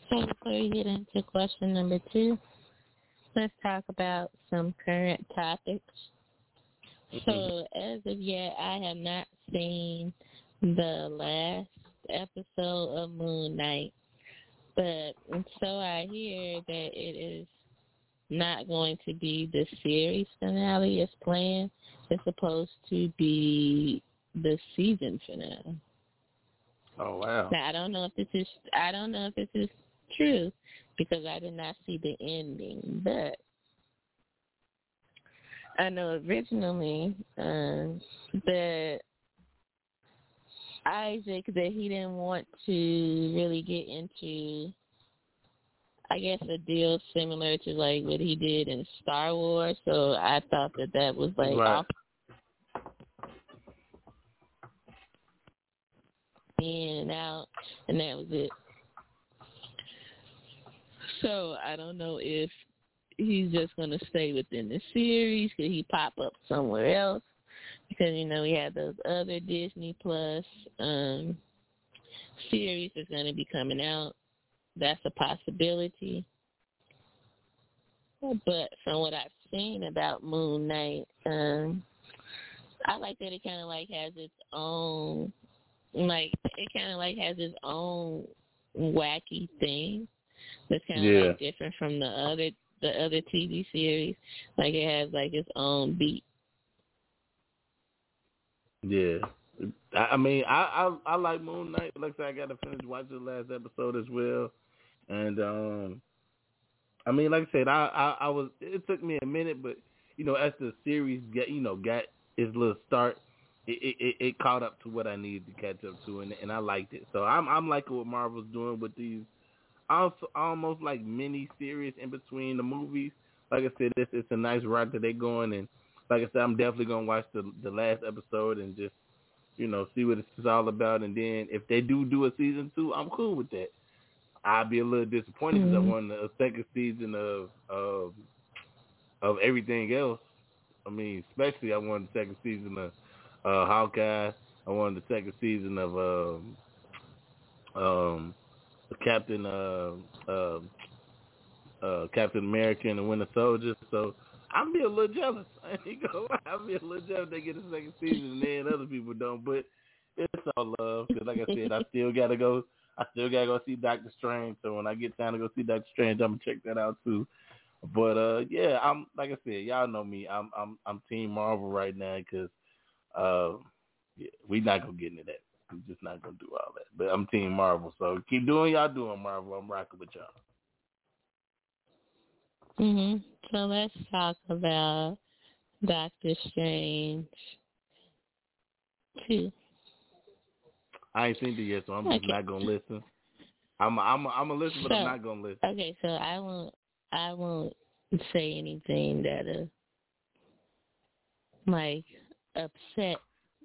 [SPEAKER 11] So before we get into question number two, let's talk about some current topics. So as of yet, I have not seen the last episode of Moon Knight, but so I hear that it is not going to be the series finale as planned. It's supposed to be the season finale.
[SPEAKER 3] Oh wow.
[SPEAKER 11] Now I don't know if this is I don't know if this is true because I did not see the ending, but I know originally um, that Isaac that he didn't want to really get into I guess a deal similar to like what he did in Star Wars. So I thought that that was like
[SPEAKER 3] Right.
[SPEAKER 11] off in and out, and that was it. So I don't know if he's just going to stay within the series. Could he pop up somewhere else? Because you know we have those other Disney Plus um series that's going to be coming out. That's a possibility. But from what I've seen about Moon Knight, um, I like that it kind of like has its own, like it kind of like has its own wacky thing. That's kind of
[SPEAKER 3] Yeah.
[SPEAKER 11] like different from the other the other TV series. Like it has like its own beat.
[SPEAKER 3] Yeah. I, mean, I, I I like Moon Knight. But like I said, I got to finish watching the last episode as well. And um, I mean, like I said, I, I I was. It took me a minute, but you know, as the series get you know got its little start, it it, it- it caught up to what I needed to catch up to, and and I liked it. So I'm I'm liking what Marvel's doing with these, also almost like mini series in between the movies. Like I said, it's it's a nice route that they're going, and like I said, I'm definitely gonna watch the the last episode and just you know see what it's all about. And then if they do do a season two, I'm cool with that. I'll be a little disappointed because
[SPEAKER 11] Mhm.
[SPEAKER 3] I wanted a second season of of of everything else. I mean, especially I wanted the second season of uh, Hawkeye. I wanted the second season of um, um, Captain uh, uh, uh, Captain America and the Winter Soldier. So I'm be a little jealous. I ain't gonna lie. I'll be a little jealous they get a second season and then other people don't. But it's all love because, like I said, I still gotta go. I still gotta go see Doctor Strange. So when I get time to go see Doctor Strange, I'm gonna check that out too. But uh, yeah, I'm like I said, y'all know me. I'm I'm I'm Team Marvel right now because uh, yeah, we not gonna get into that. We're just not gonna do all that. But I'm Team Marvel, so keep doing y'all doing Marvel. I'm rocking with y'all.
[SPEAKER 11] Mhm. So let's talk about Doctor Strange two.
[SPEAKER 3] I ain't seen it yet, so I'm just not gonna listen. I'm I'm I'm gonna listen, but I'm not gonna listen.
[SPEAKER 11] Okay, so I won't I won't say anything that'll like upset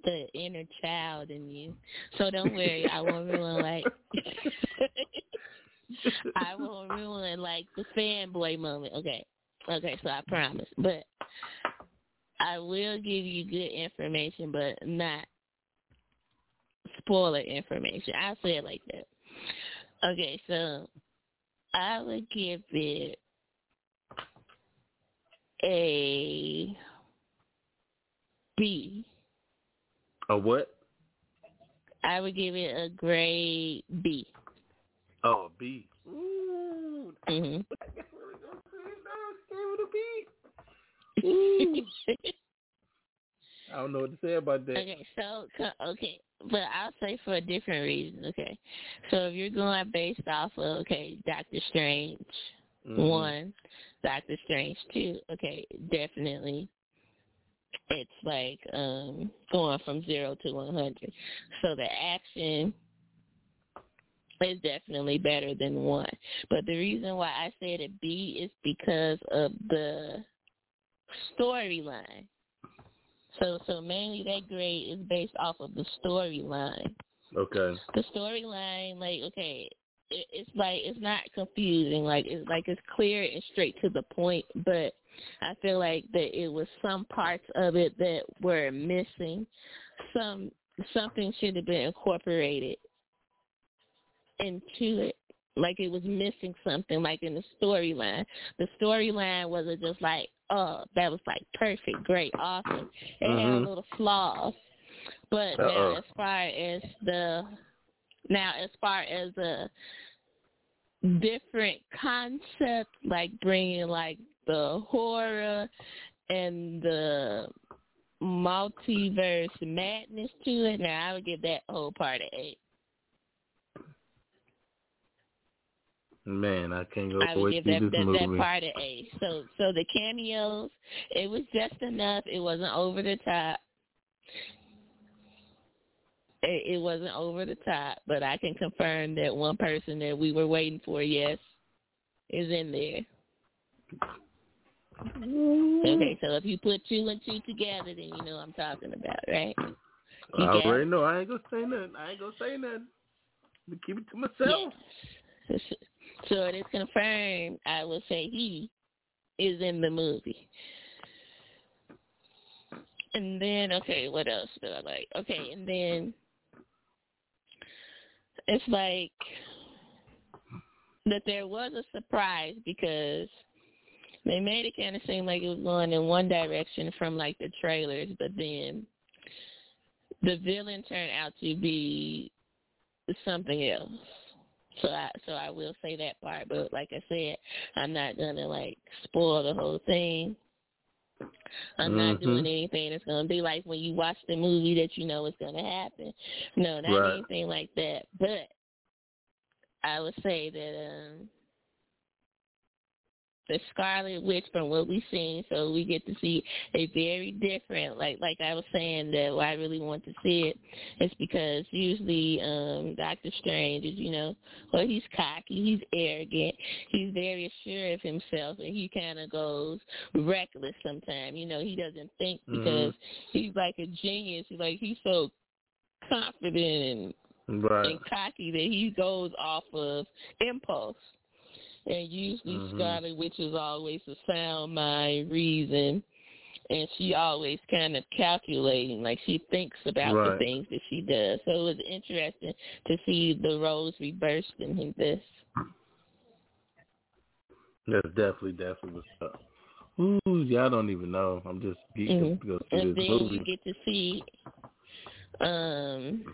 [SPEAKER 11] the inner child in you. So don't worry, I won't ruin like I won't ruin like the fanboy moment. Okay. Okay, so I promise. But I will give you good information but not spoiler information. I'll say it like that. Okay, so I would give it a B.
[SPEAKER 3] A what?
[SPEAKER 11] I would give it a grade B.
[SPEAKER 3] Oh, a B. Ooh,
[SPEAKER 11] hmm
[SPEAKER 3] I don't know what to say about that.
[SPEAKER 11] Okay, so okay, but I'll say for a different reason. Okay, so if you're going based off of okay, Doctor Strange
[SPEAKER 3] Mhm.
[SPEAKER 11] one, Doctor Strange two, okay, definitely, it's like um going from zero to one hundred. So the action is definitely better than one. But the reason why I said a B is because of the storyline. So so mainly that grade is based off of the storyline.
[SPEAKER 3] Okay.
[SPEAKER 11] The storyline, like okay, it, it's like it's not confusing. Like it's like it's clear and straight to the point. But I feel like that it was some parts of it that were missing. Some something should have been incorporated into it. Like it was missing something, like in the storyline. The storyline wasn't just like, oh, that was like perfect, great, awesome. It had
[SPEAKER 3] Mhm.
[SPEAKER 11] little flaws. But now as far as the now as far as the different concept, like bringing like the horror and the multiverse madness to it, now I would give that whole part an A.
[SPEAKER 3] Man, I can't go
[SPEAKER 11] I would give that that, that part an A. So so the cameos, it was just enough. It wasn't over the top. It, wasn't over the top, but I can confirm that one person that we were waiting for, yes, is in there. Okay, so if you put two and two together, then you know I'm talking about, right?
[SPEAKER 3] I
[SPEAKER 11] You it?
[SPEAKER 3] already know. I ain't gonna say nothing. I ain't gonna say nothing. I'm keep it to myself.
[SPEAKER 11] Yes. So it is confirmed. I will say he is in the movie. And then, okay, what else did I like? Okay, and then it's like that there was a surprise because they made it kind of seem like it was going in one direction from like the trailers, but then the villain turned out to be something else. So I so I will say that part, but like I said, I'm not gonna like spoil the whole thing. I'm not
[SPEAKER 3] Mhm.
[SPEAKER 11] doing anything that's gonna be like when you watch the movie that you know is gonna happen. No, not
[SPEAKER 3] Right.
[SPEAKER 11] anything like that. But I would say that um the Scarlet Witch from what we've seen, so we get to see a very different like like I was saying that why I really want to see it is because usually um Doctor Strange is, you know, well he's cocky, he's arrogant, he's very assured of himself and he kinda goes reckless sometimes. You know, he doesn't think because he's like a genius, he's like he's so confident and
[SPEAKER 3] Right.
[SPEAKER 11] and cocky that he goes off of impulse. And usually
[SPEAKER 3] Mhm.
[SPEAKER 11] Scarlet Witch is always a sound mind, reason, and she always kind of calculating, like she thinks about
[SPEAKER 3] Right.
[SPEAKER 11] the things that she does. So it was interesting to see the roles reversed in this.
[SPEAKER 3] That's definitely, definitely what's up. Ooh, yeah, I don't even know. I'm just geeking
[SPEAKER 11] Mhm.
[SPEAKER 3] to go see
[SPEAKER 11] And
[SPEAKER 3] this
[SPEAKER 11] then
[SPEAKER 3] movie.
[SPEAKER 11] you get to see um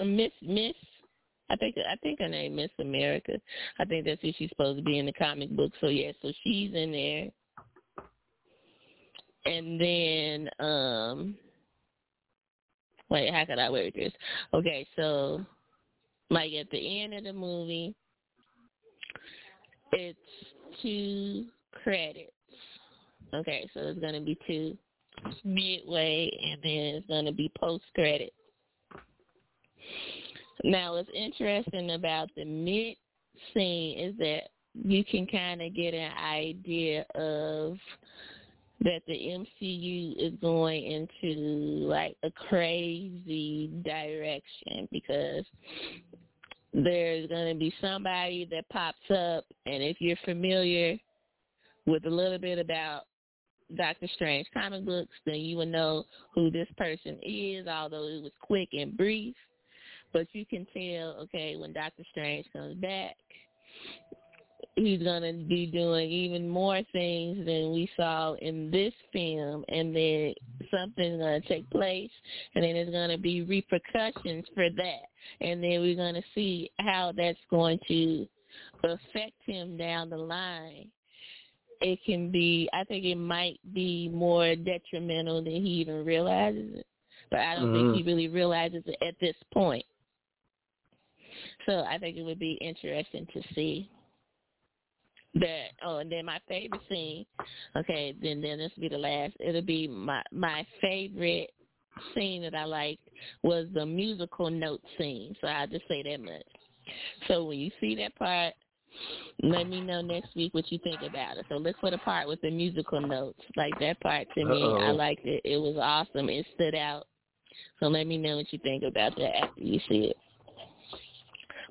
[SPEAKER 11] Miss Miss I think I think her name Miss America. I think that's who she's supposed to be in the comic book. So yeah, so she's in there. And then um wait, how could I word this? Okay, so like at the end of the movie it's two credits. Okay, so it's gonna be two midway and then it's gonna be post credit. Now, what's interesting about the mid scene is that you can kind of get an idea of that the MCU is going into like a crazy direction because there's going to be somebody that pops up, and if you're familiar with a little bit about Doctor Strange comic books, then you will know who this person is, although it was quick and brief. But you can tell, okay, when Doctor Strange comes back, he's going to be doing even more things than we saw in this film. And then something's going to take place, and then there's going to be repercussions for that. And then we're going to see how that's going to affect him down the line it can be I think it might be more detrimental than he even realizes it. But I don't think
[SPEAKER 3] Mhm.
[SPEAKER 11] he really realizes it at this point. So I think it would be interesting to see that oh and then my favorite scene okay, then then this will be the last. It'll be my my favorite scene that I liked was the musical note scene. So I'll just say that much. So when you see that part let me know next week what you think about it. So look for the part with the musical notes. Like that part to me, I
[SPEAKER 3] Uh-oh.
[SPEAKER 11] liked it. It was awesome. It stood out. So let me know what you think about that after you see it.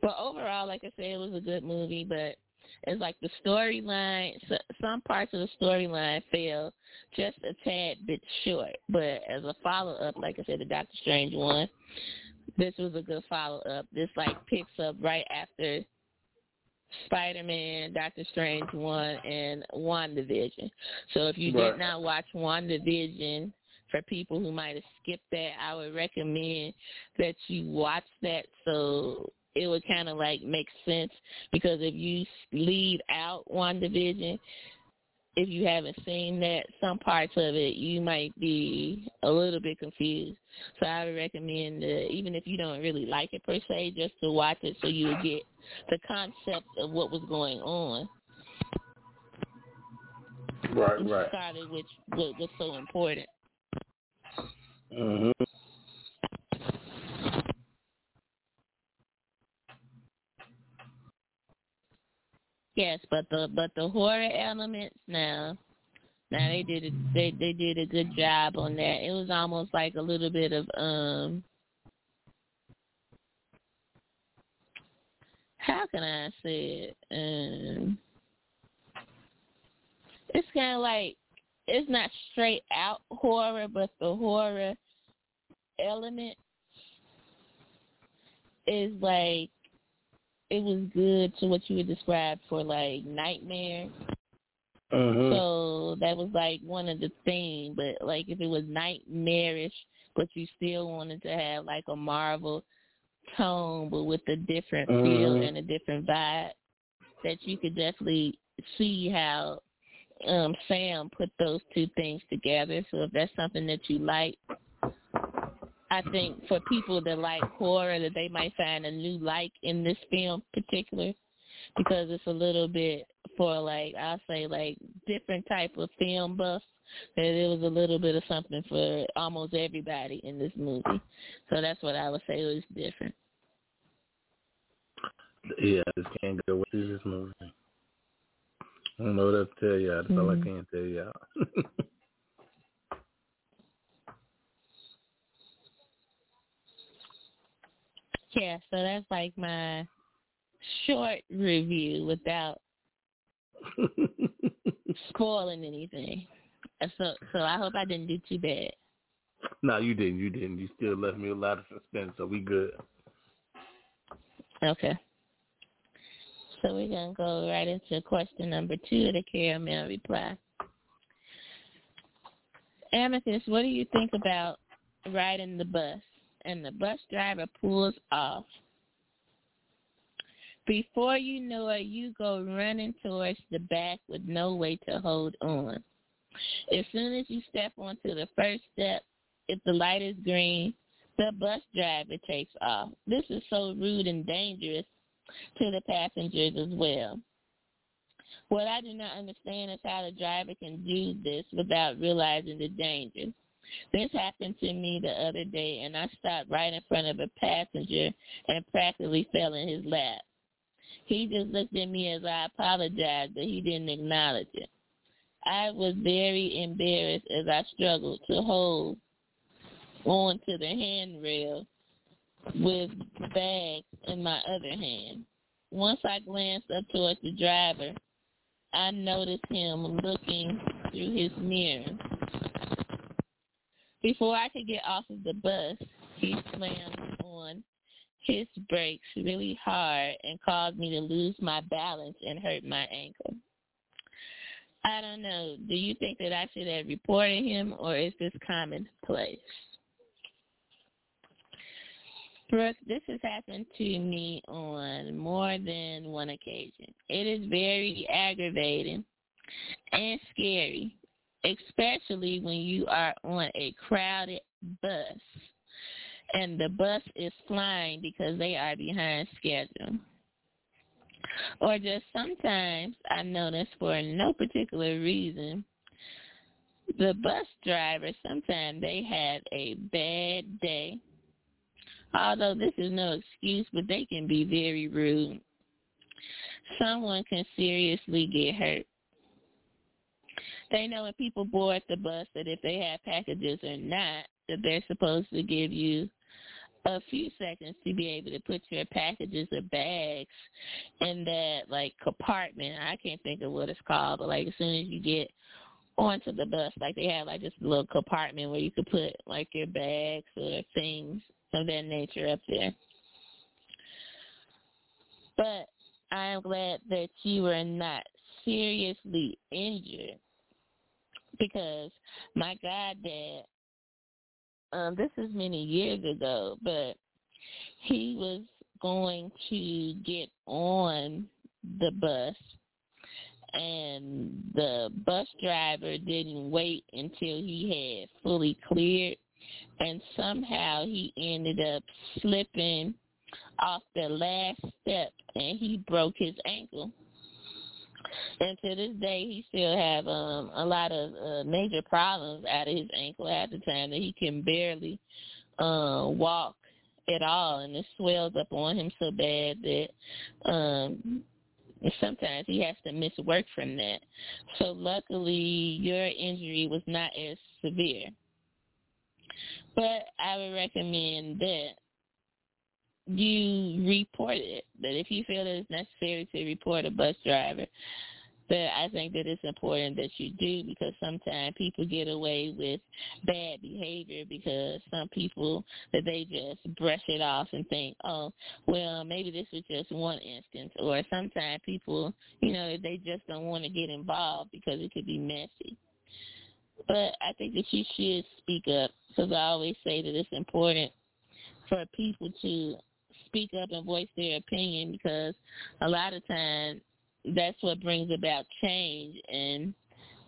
[SPEAKER 11] But overall, like I said, it was a good movie. But it's like the storyline. So, some parts of the storyline fell just a tad bit short. But as a follow up, like I said, the Doctor Strange one, this was a good follow up. This like picks up right after Spider-Man, Doctor Strange 1, and WandaVision. So if you
[SPEAKER 3] Right.
[SPEAKER 11] did not watch WandaVision, for people who might have skipped that, I would recommend that you watch that so it would kind of like make sense because if you leave out WandaVision, if you haven't seen that, some parts of it you might be a little bit confused. So I would recommend, uh, even if you don't really like it per se, just to watch it so you would get the concept of what was going on.
[SPEAKER 3] Right, right.
[SPEAKER 11] Started which what was so important.
[SPEAKER 3] Mhm.
[SPEAKER 11] Yes, but the but the horror elements now, now they did a, they they did a good job on that. It was almost like a little bit of um. How can I say it? Um, it's kind of like it's not straight out horror, but the horror element is like it was good to what you would describe for like nightmare.
[SPEAKER 3] Mhm.
[SPEAKER 11] So that was like one of the things, but like if it was nightmarish, but you still wanted to have like a Marvel tone, but with a different mm-hmm. feel and a different vibe. That you could definitely see how um Sam put those two things together. So if that's something that you like, I think for people that like horror, that they might find a new like in this film particular because it's a little bit for like I'll say like different type of film buffs. That it was a little bit of something for almost everybody in this movie. So that's what I would say was different.
[SPEAKER 3] Yeah, I just can't go with this movie. I don't know what else to tell y'all. That's mm-hmm. all I mm-hmm. can tell y'all.
[SPEAKER 11] yeah, so that's like my short review without spoiling anything. So so I hope I didn't do too bad.
[SPEAKER 3] No, you didn't. You didn't. You still left me a lot of suspense, so we good.
[SPEAKER 11] Okay. So we're gonna go right into question number two of the caramel reply. Amethyst, what do you think about riding the bus and the bus driver pulls off before you know it, you go running towards the back with no way to hold on. As soon as you step onto the first step, if the light is green, the bus driver takes off. This is so rude and dangerous to the passengers as well. What I do not understand is how the driver can do this without realizing the danger. This happened to me the other day, and I stopped right in front of a passenger and practically fell in his lap. He just looked at me as I apologized, but he didn't acknowledge it. I was very embarrassed as I struggled to hold on to the handrail with bags in my other hand. Once I glanced up towards the driver, I noticed him looking through his mirror. Before I could get off of the bus, he slammed on his brakes really hard and caused me to lose my balance and hurt my ankle. I don't know. Do you think that I should have reported him or is this commonplace? Brooke, this has happened to me on more than one occasion. It is very aggravating and scary, especially when you are on a crowded bus and the bus is flying because they are behind schedule. Or just sometimes I notice for no particular reason, the bus driver sometimes they have a bad day. Although this is no excuse, but they can be very rude. Someone can seriously get hurt. They know when people board the bus that if they have packages or not, that they're supposed to give you a few seconds to be able to put your packages or bags in that like compartment. I can't think of what it's called, but like as soon as you get onto the bus, like they have like this little compartment where you could put like your bags or things of that nature up there. But I am glad that you were not seriously injured because my goddad um, this is many years ago, but he was going to get on the bus and the bus driver didn't wait until he had fully cleared and somehow he ended up slipping off the last step and he broke his ankle and to this day, he still have um a lot of uh, major problems out of his ankle at the time that he can barely uh, walk at all, and it swells up on him so bad that um sometimes he has to miss work from that. So luckily, your injury was not as severe. But I would recommend that you report it. But if you feel that it's necessary to report a bus driver, that I think that it's important that you do because sometimes people get away with bad behavior because some people that they just brush it off and think, oh, well, maybe this was just one instance. Or sometimes people, you know, they just don't want to get involved because it could be messy. But I think that you should speak up because I always say that it's important for people to speak up and voice their opinion because a lot of times that's what brings about change and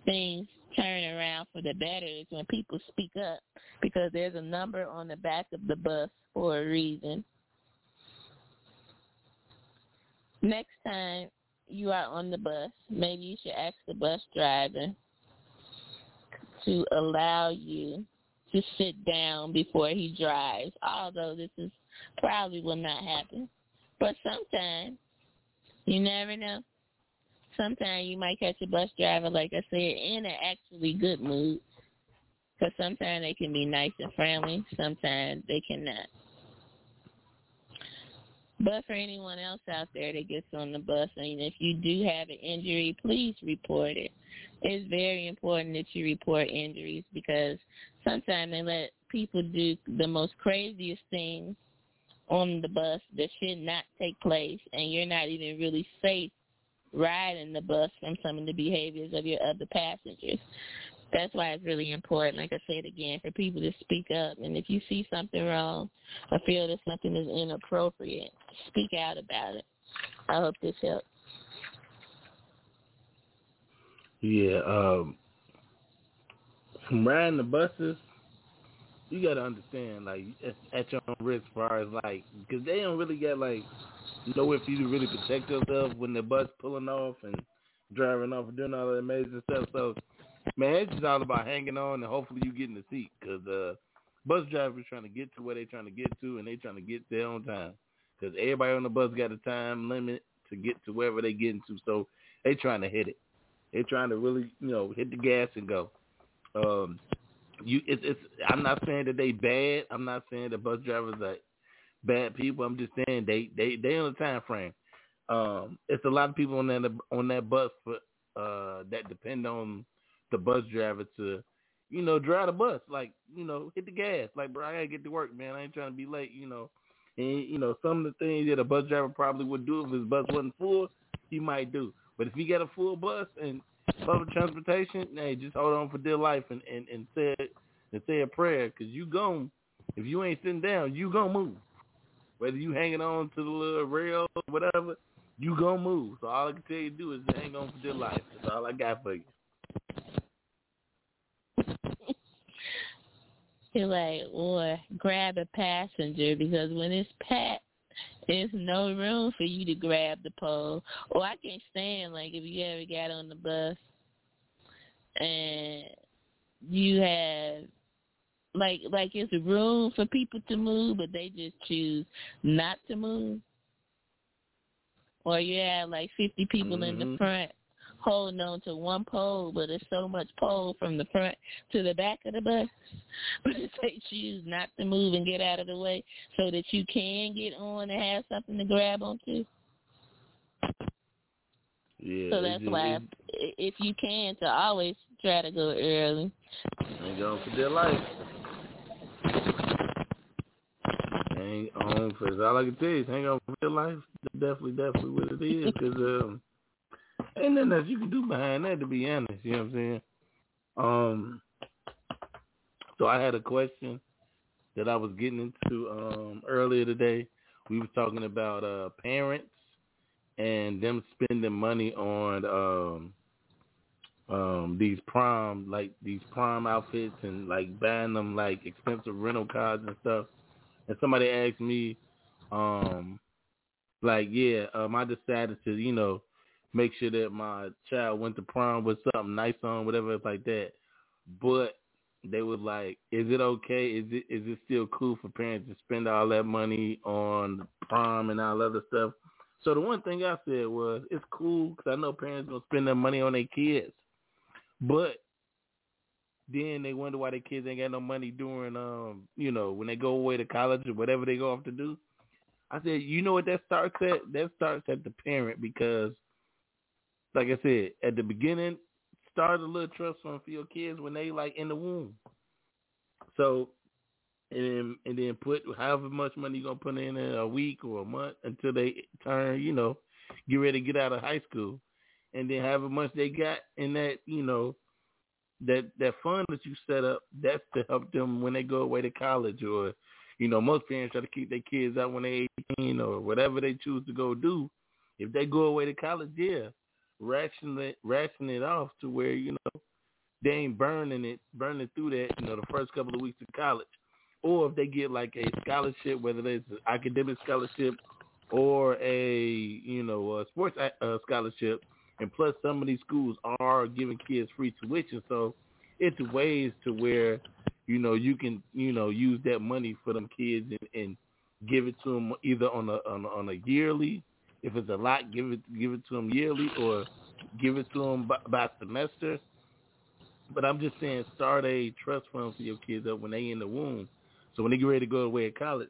[SPEAKER 11] things turn around for the better is when people speak up because there's a number on the back of the bus for a reason. Next time you are on the bus, maybe you should ask the bus driver to allow you to sit down before he drives, although this is probably will not happen. But sometimes, you never know. Sometimes you might catch a bus driver, like I said, in an actually good mood. Because sometimes they can be nice and friendly. Sometimes they cannot. But for anyone else out there that gets on the bus, and if you do have an injury, please report it. It's very important that you report injuries because sometimes they let people do the most craziest things on the bus that should not take place, and you're not even really safe riding the bus from some of the behaviors of your other passengers that's why it's really important, like I said again, for people to speak up. And if you see something wrong or feel that something is inappropriate, speak out about it. I hope this helps.
[SPEAKER 3] Yeah, um, from riding the buses, you got to understand, like, at your own risk far as, like, because they don't really get, like, nowhere for you really protect yourself when the bus pulling off and driving off and doing all that amazing stuff. So Man, it's just all about hanging on and hopefully you get in the seat because uh, bus drivers trying to get to where they trying to get to and they trying to get there on time because everybody on the bus got a time limit to get to wherever they getting to, so they trying to hit it. They trying to really, you know, hit the gas and go. Um, you, it's, it's. I'm not saying that they bad. I'm not saying that bus drivers are bad people. I'm just saying they they they on a time frame. Um, it's a lot of people on that on that bus for uh that depend on the bus driver to, you know, drive the bus. Like, you know, hit the gas. Like, bro, I gotta get to work, man. I ain't trying to be late, you know. And you know, some of the things that a bus driver probably would do if his bus wasn't full, he might do. But if he got a full bus and public transportation, hey, just hold on for dear life and and and say and say a prayer, cause you gon' if you ain't sitting down, you gonna move. Whether you hanging on to the little rail or whatever, you gonna move. So all I can tell you to do is hang on for dear life. That's all I got for you.
[SPEAKER 11] to like or grab a passenger because when it's packed there's no room for you to grab the pole. Or I can't stand like if you ever got on the bus and you have like like it's room for people to move but they just choose not to move. Or you have like fifty people mm-hmm. in the mm-hmm. front holding on to one pole, but there's so much pole from the front to the back of the bus. But they choose not to move and get out of the way so that you can get on and have something to grab onto.
[SPEAKER 3] Yeah.
[SPEAKER 11] So that's why, if you can, to always try to go early.
[SPEAKER 3] And go for their life. Hang on for all I can tell you is hang on for their life. Definitely, definitely what it is. Because um, Ain't nothing else you can do behind that, to be honest. You know what I'm saying? Um, so I had a question that I was getting into um, earlier today. We were talking about uh, parents and them spending money on um, um, these prom, like these prom outfits, and like buying them like expensive rental cars and stuff. And somebody asked me, um, like, yeah, um, I decided to, you know, make sure that my child went to prom with something nice on, whatever it's like that. But they was like, "Is it okay? Is it is it still cool for parents to spend all that money on prom and all other stuff?" So the one thing I said was, "It's cool because I know parents gonna spend their money on their kids, but then they wonder why their kids ain't got no money during, um, you know, when they go away to college or whatever they go off to do." I said, "You know what that starts at? That starts at the parent because." Like I said, at the beginning, start a little trust fund for your kids when they like in the womb. So, and then, and then put however much money you're gonna put in a week or a month until they turn, you know, get ready to get out of high school, and then however much they got in that, you know, that that fund that you set up, that's to help them when they go away to college or you know, most parents try to keep their kids out when they 18 or whatever they choose to go do. If they go away to college, yeah, ration it, ration it off to where you know they ain't burning it, burning through that, you know, the first couple of weeks of college. Or if they get like a scholarship, whether it's an academic scholarship or a you know a sports uh, scholarship, and plus some of these schools are giving kids free tuition, so it's ways to where you know you can you know use that money for them kids and, and give it to them either on a, on a on a yearly, if it's a lot, give it give it to them yearly, or give it to them by, by semester. But I'm just saying, start a trust fund for your kids up when they in the womb, so when they get ready to go away to college,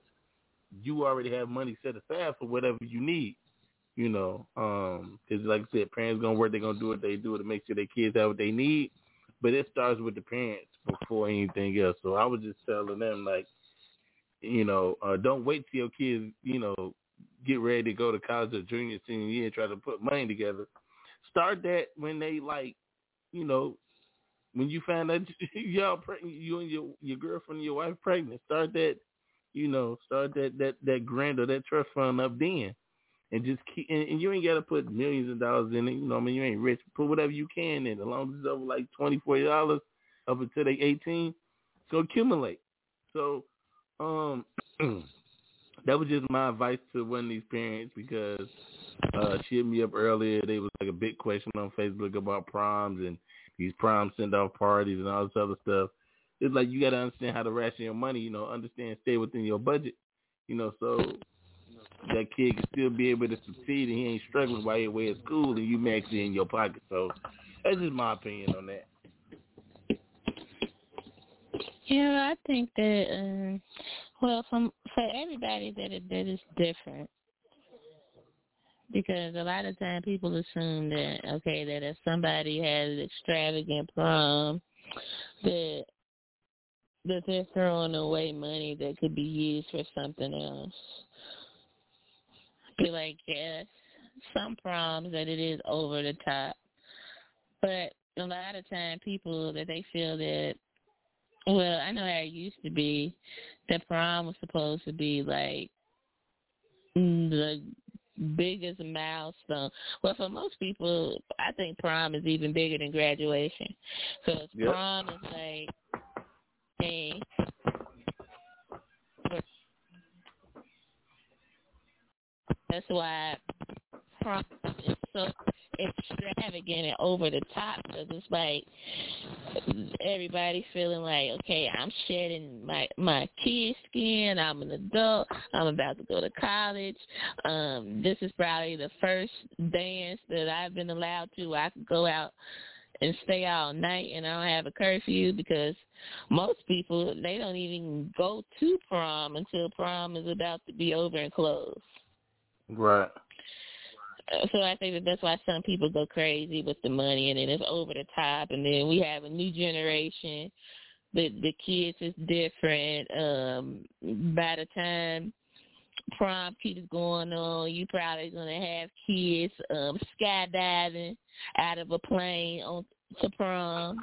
[SPEAKER 3] you already have money set aside for whatever you need. You know, um, because like I said, parents gonna work. They're gonna do what they do to make sure their kids have what they need. But it starts with the parents before anything else. So I was just telling them like, you know, uh, don't wait till your kids, you know, get ready to go to college or junior senior year and try to put money together. Start that when they like, you know, when you find out y'all pregnant, you and your your girlfriend your wife pregnant. Start that you know, start that that that grant or that trust fund up then, and just keep. And, and you ain't got to put millions of dollars in it. You know, I mean, you ain't rich. Put whatever you can in, as long as it's over like twenty, forty dollars up until they eighteen. So accumulate. So, um, that was just my advice to one of these parents because uh, she hit me up earlier. There was like a big question on Facebook about proms and these prom send off parties and all this other stuff it's like you got to understand how to ration your money. You know, understand stay within your budget. You know, so that kid can still be able to succeed and he ain't struggling while he's away at school and you maxing in your pocket. So that's just my opinion on that.
[SPEAKER 11] Yeah, I think that um well from for everybody that it, that is different. Because a lot of time people assume that okay, that if somebody has an extravagant prom that that they're throwing away money that could be used for something else. Be like, yes, some proms that it is over the top, but a lot of time people that they feel that, well, I know how it used to be, that prom was supposed to be like mm, the biggest milestone. Well, for most people, I think prom is even bigger than graduation. Because yep. prom is like a that's why prom is so extravagant and over the top because it's like everybody feeling like okay i'm shedding my my kid skin i'm an adult i'm about to go to college um this is probably the first dance that i've been allowed to i could go out and stay all night and I don't have a curfew because most people they don't even go to prom until prom is about to be over and close.
[SPEAKER 3] Right.
[SPEAKER 11] So I think that that's why some people go crazy with the money and then it's over the top and then we have a new generation. The the kids is different. Um by the time prom keeps going on. You probably gonna have kids um skydiving out of a plane on to prom,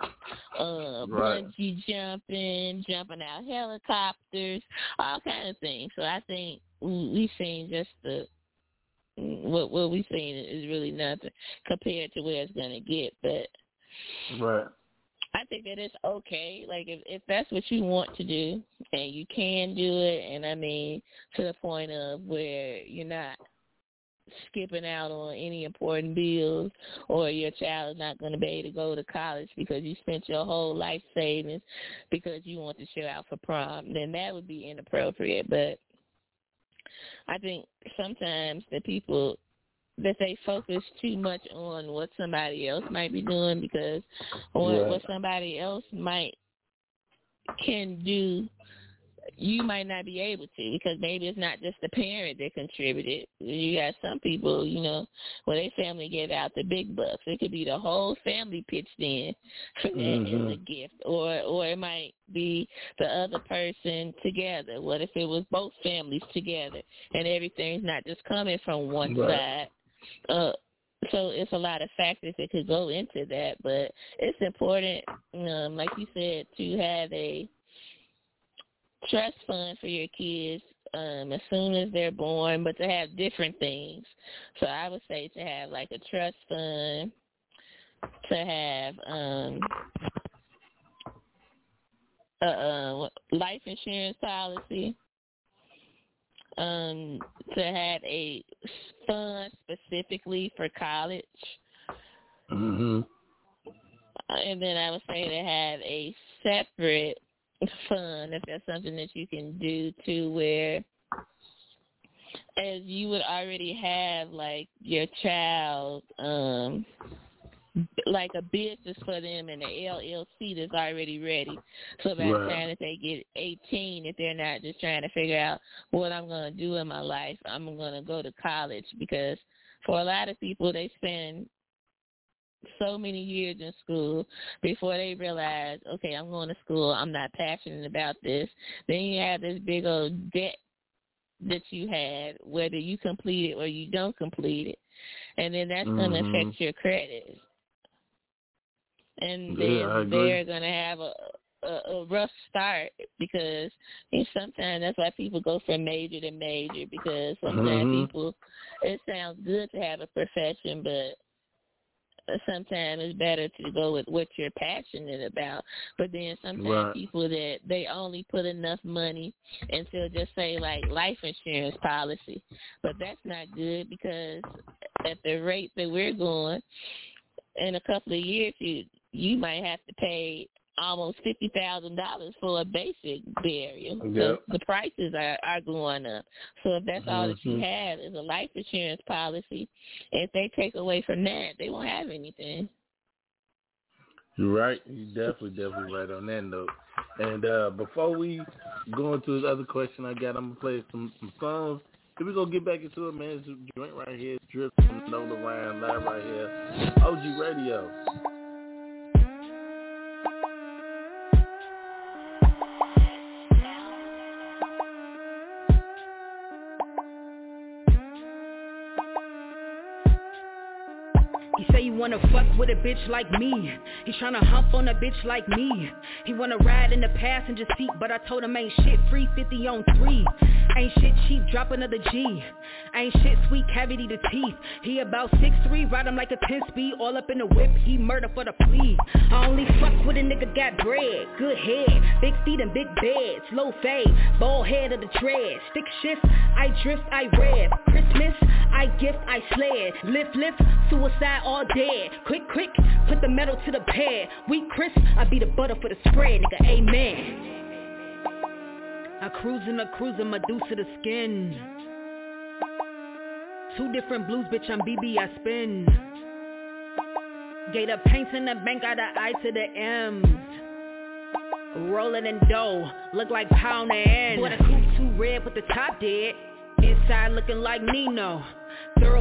[SPEAKER 11] uh right. bungee jumping, jumping out helicopters, all kind of things. So I think we've seen just the what what we've seen is really nothing compared to where it's gonna get. But
[SPEAKER 3] right.
[SPEAKER 11] I think that it's okay. Like if if that's what you want to do and you can do it, and I mean to the point of where you're not skipping out on any important bills or your child is not going to be able to go to college because you spent your whole life savings because you want to show out for prom, then that would be inappropriate. But I think sometimes the people that they focus too much on what somebody else might be doing because or right. what somebody else might can do you might not be able to because maybe it's not just the parent that contributed. You got some people, you know, where their family gave out the big bucks. It could be the whole family pitched in for that mm-hmm. as a gift, or or it might be the other person together. What if it was both families together and everything's not just coming from one right. side? Uh, so it's a lot of factors that could go into that, but it's important, um, like you said, to have a trust fund for your kids um as soon as they're born, but to have different things. So I would say to have like a trust fund, to have um a, a life insurance policy, um to have a fund specifically for college.
[SPEAKER 3] Mhm.
[SPEAKER 11] And then I would say to have a separate fund if that's something that you can do to where as you would already have like your child um like a business for them and the LLC that's already ready. So by the
[SPEAKER 3] Right.
[SPEAKER 11] time that they get 18, if they're not just trying to figure out what I'm going to do in my life, I'm going to go to college because for a lot of people, they spend so many years in school before they realize, okay, I'm going to school. I'm not passionate about this. Then you have this big old debt that you had, whether you complete it or you don't complete it, and then that's going to affect your credit. And
[SPEAKER 3] Yeah, agree.
[SPEAKER 11] they're going to have a, a a rough start because and sometimes that's why people go from major to major because sometimes
[SPEAKER 3] Mhm.
[SPEAKER 11] people it sounds good to have a profession but Uh, sometimes it's better to go with what you're passionate about. But then sometimes
[SPEAKER 3] Right.
[SPEAKER 11] people that they only put enough money into just say like life insurance policy. But that's not good because at the rate that we're going, in a couple of years you you might have to pay almost fifty thousand dollars for a basic burial. So the prices are are going up. So if that's all that you
[SPEAKER 3] Mhm.
[SPEAKER 11] have is a life insurance policy, if they take away from that, they won't have anything.
[SPEAKER 3] You're right. You're definitely, definitely right on that note. And uh, before we go into this other question I got, I'm gonna play some some songs. Then we gonna get back into it, man. This joint right here, drip from Nola Ryan live right here, OG Radio.
[SPEAKER 12] Say he wanna fuck with a bitch like me. He tryna hump on a bitch like me. He wanna ride in the passenger seat, but I told him ain't shit free 50 on 3. Ain't shit cheap, drop another G. Ain't shit sweet, cavity to teeth. He about 6'3", ride him like a 10 speed, all up in the whip. He murder for the plea. I only fuck with a nigga got bread, good head, big feet and big beds, low fade, bald head of the dread. Stick shift, I drift, I rev. Christmas, I gift, I sled. Lift, lift, suicide all dead. Quick, quick, put the metal to the pad. We crisp, I be the butter for the spread, nigga, amen. I cruise in a cruiser, Medusa the skin. Two different blues, bitch, I'm BB, I spin. Gator paints in the bank, got the I to the M's. Rolling in dough, look like pound and Boy, the coupe too red with the top dead. Inside looking like Nino.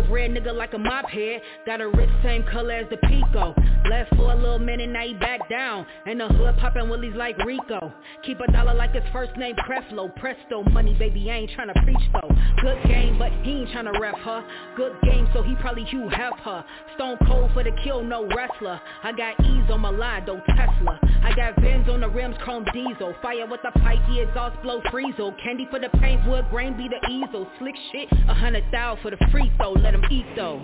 [SPEAKER 12] Thoroughbred nigga like a mop head. Got a wrist same color as the Pico. Left for a little minute, now he back down. And the hood poppin' willies like Rico. Keep a dollar like his first name Creflo. Presto, money baby, I ain't tryna preach though. Good game, but he ain't tryna ref her. Good game, so he probably Hugh Hef her. Stone cold for the kill, no wrestler. I got ease on my line, Tesla. I got Benz on the rims, chrome diesel. Fire with the pipe, the exhaust blow freezel. Candy for the paint, wood grain be the easel. Slick shit, a hundred thou for the free throw. Let him eat though.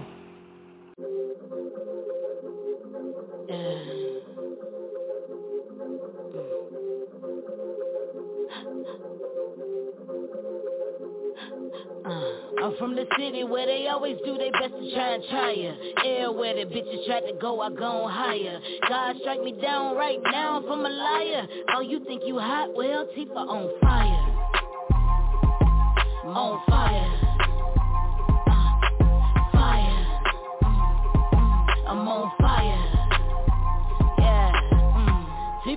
[SPEAKER 13] Uh, I'm from the city where they always do their best to try and try ya. Air where the bitches try to go, I go higher. God strike me down right now I'm a liar. Oh, you think you hot? Well, Teefa on fire. On fire.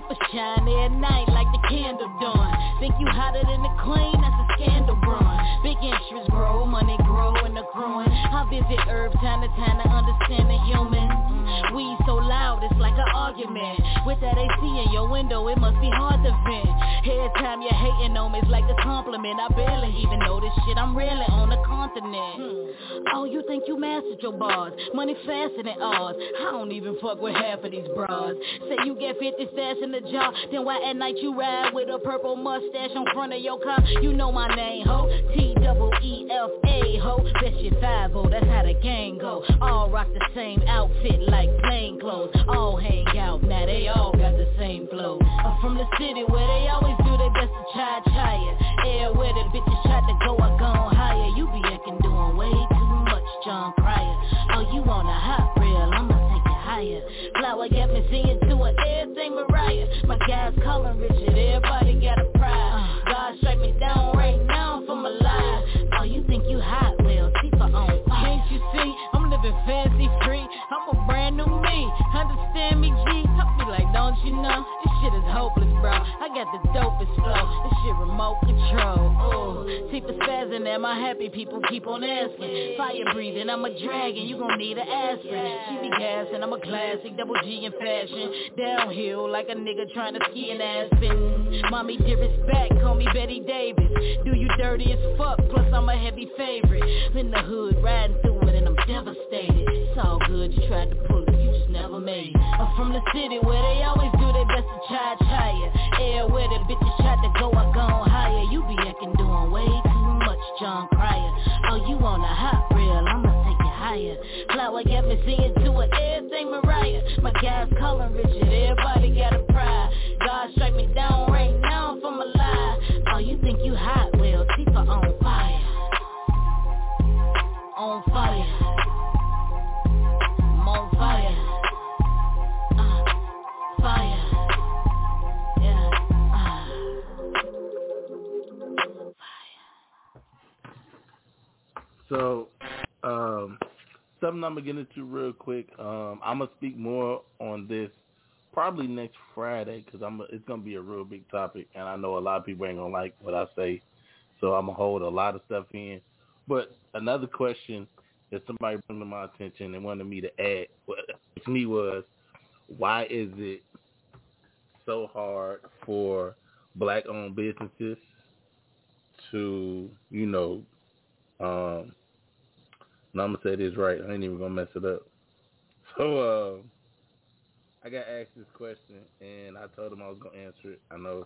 [SPEAKER 13] Teefa shine at night like the candle dawn. Think you hotter than the queen? That's a scandal brewing. Big interest grow, money grow and the growing. I visit Herb time to time to understand the human. Mm. We so loud, it's like an argument With that AC in your window, it must be hard to vent Every time you're hating on me, it's like a compliment I barely even know this shit, I'm really on the continent hmm. Oh, you think you mastered your bars Money faster than ours I don't even fuck with half of these bras Say you get 50 stash in the jar Then why at night you ride with a purple on front of your car. You know my name, ho. T-double-E-F-A, ho. Bet you 5 that's how the gang go. All rock the same outfit like plain clothes. All hang out, now they all got the same flow. I'm from the city where they always do their best to try, try it Yeah, where the bitches try to go, I gone higher. You be acting doing way too much, Jon Cryer Oh, you on a hot reel, I'ma take it higher. Flower got me singing to her, everything Mariah. My guys calling Richard, everybody I'm a brand new me, understand me G? I be like, don't you know, this shit is hopeless bro. I got the dopest flow, this shit remote control. Ooh, keep the spazzing there, my happy people keep on asking. Fire breathing, I'm a dragon, you gon' need an aspirin. She be gassing, I'm a classic, double G in fashion. Downhill like a nigga trying to ski in Aspen. Mommy dearest back, call me Bette Davis. Do you dirty as fuck, plus I'm a heavy favorite. In the hood, riding through it and I'm devastated It's all good, you tried to pull it, you just never made it. I'm from the city where they always do their best to charge higher Air where the bitches tried to go, I gone higher. You be acting doing way too much, Jon Cryer. Oh, you on a hot reel, I'ma take it higher. Flower got me singing to her, everything Mariah. My guys calling Richard, everybody got a pride. God strike me down right now for my life. Oh, you think you hot, well, her on fire. On fire
[SPEAKER 3] So, um, something I'm gonna get into real quick. Um, I'm gonna speak more on this probably next Friday because I'm. It's gonna be a real big topic, and I know a lot of people ain't gonna like what I say, so I'm gonna hold a lot of stuff in. But another question that somebody brought to my attention and wanted me to add to me was, why is it so hard for black-owned businesses to, you know, um, and I'm gonna say this right. I ain't even gonna mess it up. So uh, I got asked this question, and I told him I was gonna answer it. I know.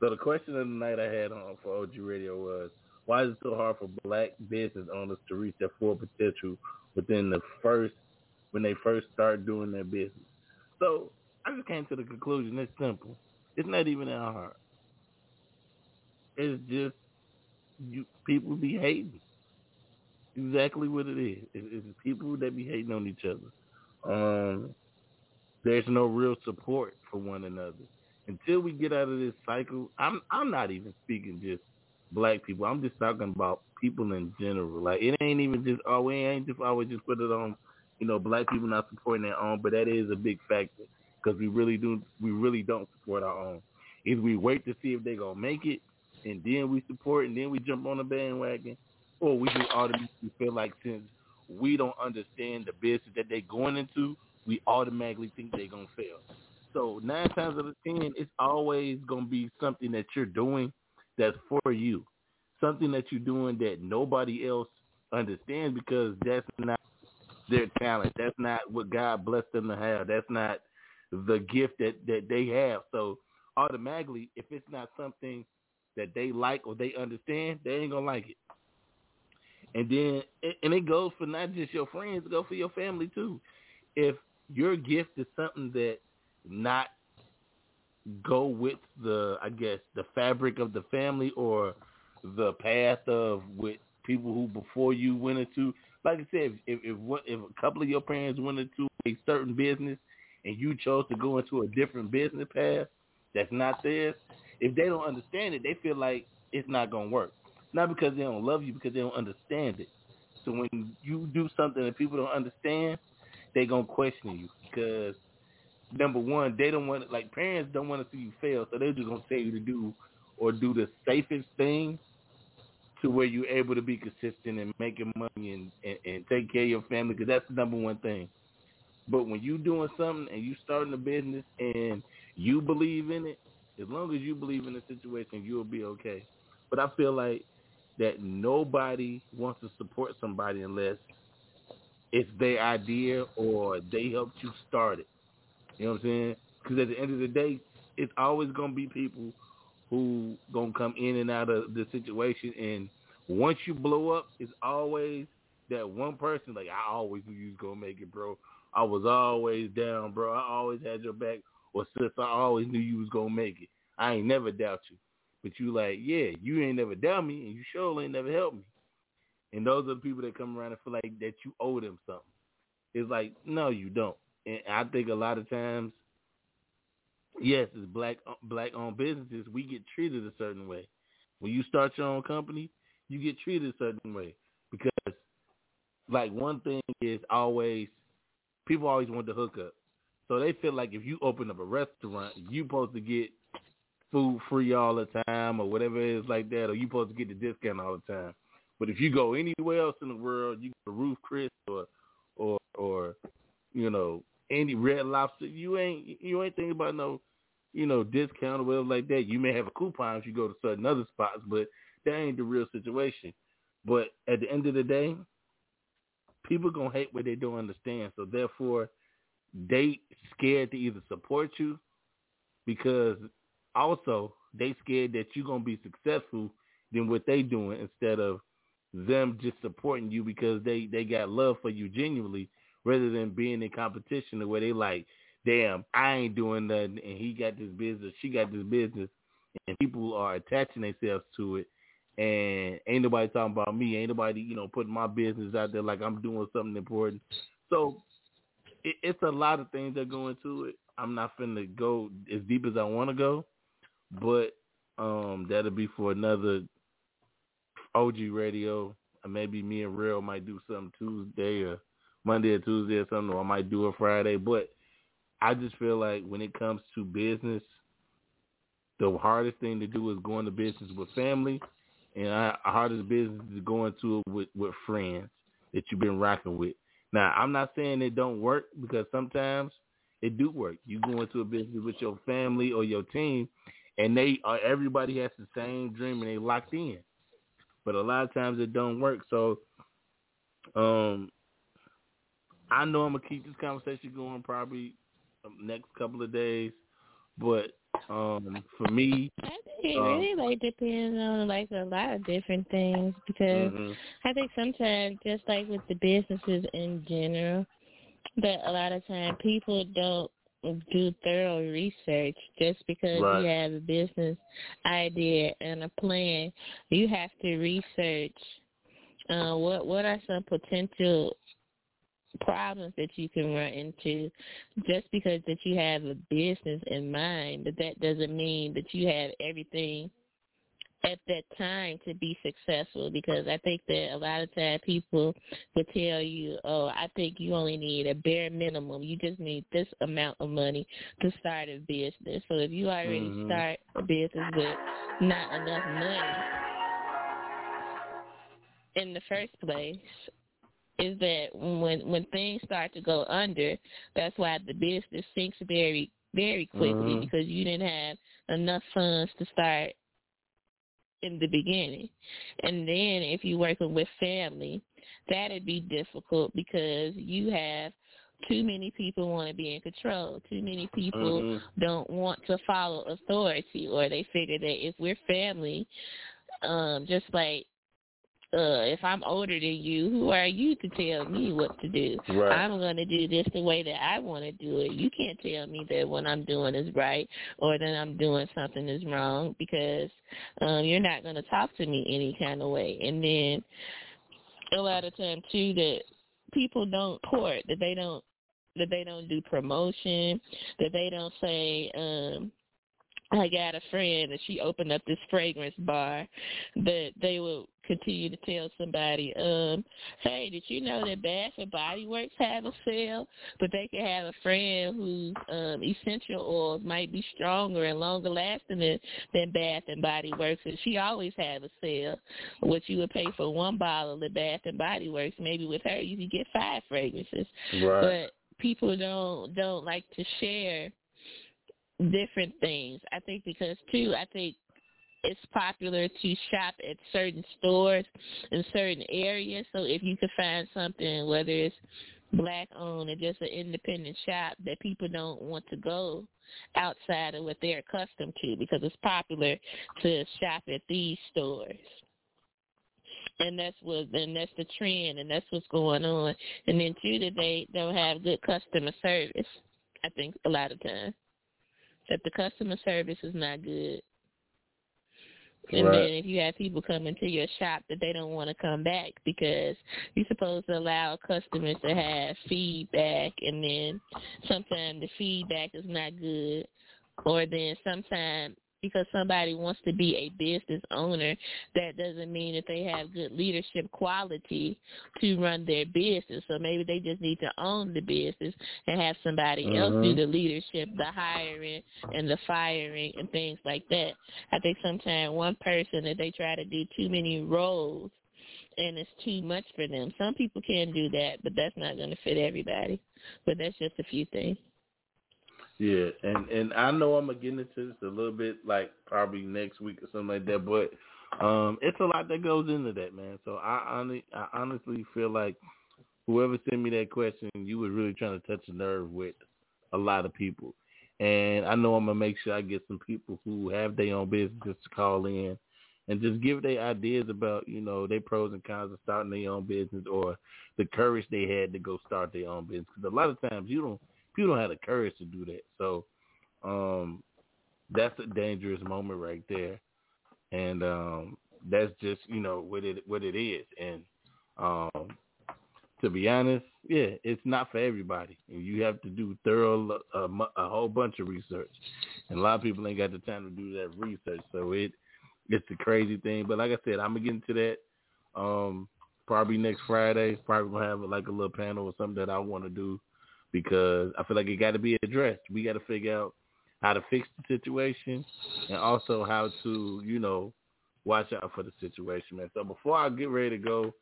[SPEAKER 3] So the question of the night I had on for OG Radio was, why is it so hard for black business owners to reach their full potential within the first when they first start doing their business? So I just came to the conclusion. It's simple. It's not even that hard. It's just you people be hating. Exactly what it is. It, it's people that be hating on each other. Um, there's no real support for one another. Until we get out of this cycle, I'm I'm not even speaking just black people. I'm just talking about people in general. Like it ain't even just oh we ain't just always just put it on, you know, black people not supporting their own, but that is a big factor because we really do we really don't support our own. Either we wait to see if they gonna make it, and then we support, and then we jump on the bandwagon, or we just automatically feel like since we don't understand the business that they're going into, we automatically think they're gonna fail. So nine times out of ten, it's always gonna be something that you're doing that's for you, something that you're doing that nobody else understands because that's not their talent. That's not what God blessed them to have. That's not the gift that that they have. So automatically, if it's not something that they like or they understand, they ain't gonna like it. And then, and it goes for not just your friends, it goes for your family too. If your gift is something that not go with the, I guess, the fabric of the family or the path of with people who before you went into, like I said, if if if, if a couple of your parents went into a certain business and you chose to go into a different business path that's not theirs, if they don't understand it, they feel like it's not gonna work. Not because they don't love you, because they don't understand it. So when you do something that people don't understand, they gonna question you because number one, they don't want like parents don't want to see you fail, so they're just gonna tell you to do or do the safest thing to where you're able to be consistent and making money and, and, and take care of your family because that's the number one thing. But when you doing something and you starting a business and you believe in it, as long as you believe in the situation, you'll be okay. But I feel like that nobody wants to support somebody unless it's their idea or they helped you start it. You know what I'm saying? Because at the end of the day, it's always gonna be people who gonna come in and out of the situation. And once you blow up, it's always that one person. Like I always knew you was gonna make it, bro. I was always down, bro. I always had your back. Or sis, I always knew you was gonna make it. I ain't never doubt you. But you like, yeah, you ain't never doubt me, and you sure ain't never helped me. And those are the people that come around and feel like that you owe them something. It's like, no, you don't. And I think a lot of times, yes, as black black owned businesses, we get treated a certain way. When you start your own company, you get treated a certain way because, like, one thing is always people always want to hook up, so they feel like if you open up a restaurant, you supposed to get food free all the time or whatever it is like that, or you supposed to get the discount all the time. But if you go anywhere else in the world, you go to Ruth's Chris or or or you know any Red Lobster, you ain't you ain't thinking about no you know discount or whatever like that. You may have a coupon if you go to certain other spots, but that ain't the real situation. But at the end of the day, people gonna hate what they don't understand. So therefore, they scared to either support you because also they scared that you're gonna be successful than what they doing instead of them just supporting you because they they got love for you genuinely rather than being in competition where they like damn i ain't doing nothing and he got this business she got this business and people are attaching themselves to it and ain't nobody talking about me ain't nobody you know putting my business out there like i'm doing something important so it, it's a lot of things that go into it i'm not finna go as deep as i want to go but um that'll be for another OG radio. Maybe me and Real might do something Tuesday or Monday or Tuesday or something, or I might do it Friday. But I just feel like when it comes to business, the hardest thing to do is go into business with family, and the hardest business is going to it with, with friends that you've been rocking with. Now, I'm not saying it don't work because sometimes it do work. You go into a business with your family or your team, and they are everybody has the same dream and they locked in but a lot of times it don't work. So, um, I know I'm gonna keep this conversation going probably next couple of days, but um, for me,
[SPEAKER 11] it
[SPEAKER 3] um,
[SPEAKER 11] really like depends on like a lot of different things because
[SPEAKER 3] mm-hmm.
[SPEAKER 11] I think sometimes just like with the businesses in general, that a lot of time people don't do thorough research just because
[SPEAKER 3] right.
[SPEAKER 11] you have a business idea and a plan you have to research uh what what are some potential problems that you can run into just because that you have a business in mind but that doesn't mean that you have everything at that time to be successful because I think that a lot of times people would tell you, oh, I think you only need a bare minimum. You just need this amount of money to start a business. So if you already
[SPEAKER 3] mm-hmm.
[SPEAKER 11] start a business with not enough money in the first place, is that when when things start to go under, that's why the business sinks very very quickly
[SPEAKER 3] mm-hmm.
[SPEAKER 11] because you didn't have enough funds to start in the beginning. And then if you're working with family, that'd be difficult because you have too many people want to be in control. Too many people
[SPEAKER 3] mm-hmm.
[SPEAKER 11] don't want to follow authority or they figure that if we're family, um, just like uh, if I'm older than you, who are you to tell me what to do?
[SPEAKER 3] Right.
[SPEAKER 11] I'm going to do this the way that I want to do it. You can't tell me that what I'm doing is right or that I'm doing something is wrong because um, you're not going to talk to me any kind of way. And then a lot of time too that people don't court that they don't that they don't do promotion that they don't say um I got a friend and she opened up this fragrance bar that they will continue to tell somebody, um, hey, did you know that Bath and Body Works have a sale? But they can have a friend whose um essential oils might be stronger and longer lasting than, than Bath and Body Works and she always have a sale. What you would pay for one bottle of Bath and Body Works, maybe with her you could get five fragrances.
[SPEAKER 3] Right.
[SPEAKER 11] But people don't don't like to share different things. I think because too, I think it's popular to shop at certain stores in certain areas. So if you can find something, whether it's black owned or just an independent shop, that people don't want to go outside of what they're accustomed to because it's popular to shop at these stores. And that's what and that's the trend and that's what's going on. And then too that they don't have good customer service, I think a lot of times. That the customer service is not good. And
[SPEAKER 3] Right.
[SPEAKER 11] then if you have people come into your shop that they don't want to come back because you're supposed to allow customers to have feedback and then sometimes the feedback is not good or then sometimes because somebody wants to be a business owner, that doesn't mean that they have good leadership quality to run their business. So maybe they just need to own the business and have somebody else do
[SPEAKER 3] Mhm.
[SPEAKER 11] the leadership, the hiring and the firing and things like that. I think sometimes one person that they try to do too many roles and it's too much for them. Some people can do that, but that's not going to fit everybody. But that's just a few things.
[SPEAKER 3] Yeah, and and I know I'm gonna get into this a little bit, like probably next week or something like that. But um, it's a lot that goes into that, man. So I I honestly feel like whoever sent me that question, you was really trying to touch a nerve with a lot of people. And I know I'm gonna make sure I get some people who have their own businesses to call in and just give their ideas about, you know, their pros and cons of starting their own business or the courage they had to go start their own business. Because a lot of times you don't people don't have the courage to do that. So um that's a dangerous moment right there. And um that's just, you know, what it what it is. And um to be honest, yeah, it's not for everybody. And you have to do thorough uh, a whole bunch of research. And a lot of people ain't got the time to do that research. So it it's a crazy thing. But like I said, I'm gonna get into that um probably next Friday. Probably gonna have like a little panel or something that I want to do because I feel like it got to be addressed. We got to figure out how to fix the situation and also how to, you know, watch out for the situation, man. So before I get ready to go,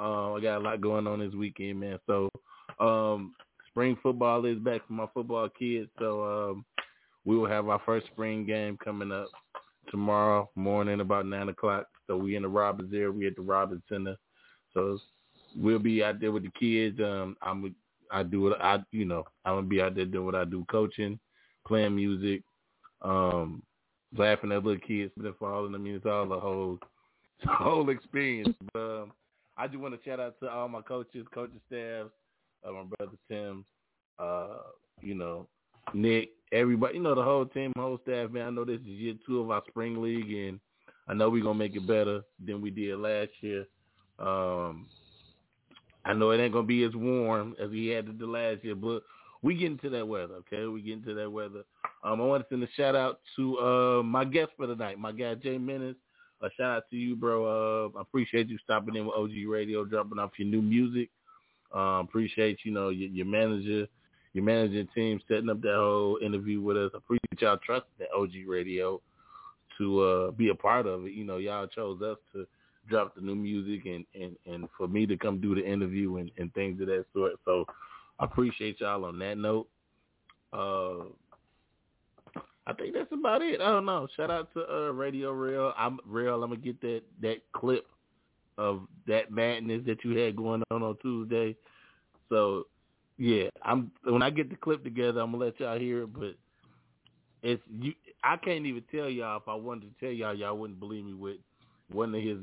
[SPEAKER 3] uh, I got a lot going on this weekend, man. So um, spring football is back for my football kids. So um, we will have our first spring game coming up tomorrow morning about nine o'clock. So we in the Robbins area. We at the Robbins Center. So we'll be out there with the kids. Um, I'm I do it. I you know I'm gonna be out there doing what I do, coaching, playing music, um, laughing at little kids for falling. I mean, it's all a whole it's a whole experience. But um, I just want to shout out to all my coaches, coaching staffs, uh, my brother Tim, uh, you know, Nick, everybody, you know, the whole team, whole staff, man. I know this is year two of our spring league, and I know we're gonna make it better than we did last year. Um, I know it ain't gonna be as warm as we had the last year, but we get into that weather, okay? We get into that weather. Um, I want to send a shout out to uh my guest for tonight, my guy Jay Menace. A shout out to you, bro. Uh, I appreciate you stopping in with OG Radio, dropping off your new music. Um, appreciate you know your, your manager, your managing team setting up that whole interview with us. I appreciate y'all trusting that OG Radio to uh, be a part of it. You know, y'all chose us to drop the new music and, and, and for me to come do the interview and, and things of that sort. So I appreciate y'all on that note. Uh, I think that's about it. I don't know. Shout out to uh, Radio Real. I'm real. I'm gonna get that that clip of that madness that you had going on on Tuesday. So yeah, I'm when I get the clip together, I'm gonna let y'all hear it. But it's you. I can't even tell y'all if I wanted to tell y'all, y'all wouldn't believe me with one of his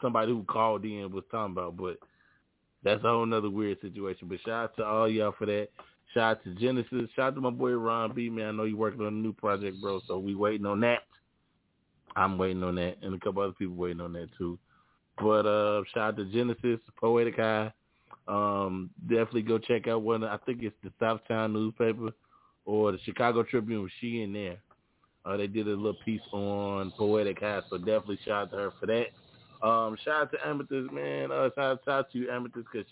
[SPEAKER 3] somebody who called in was talking about. But that's a whole nother weird situation. But shout out to all y'all for that. Shout out to Genesis. Shout out to my boy Ron B. Man, I know you working on a new project, bro. So we waiting on that. I'm waiting on that, and a couple other people waiting on that too. But uh, shout out to Genesis, Poetic High. Um, definitely go check out one. I think it's the Southtown newspaper or the Chicago Tribune. She in there? Uh, they did a little piece on Poetic High, so definitely shout out to her for that. Um, shout out to Amethyst, man. Uh, shout, shout out to you, Amethyst, because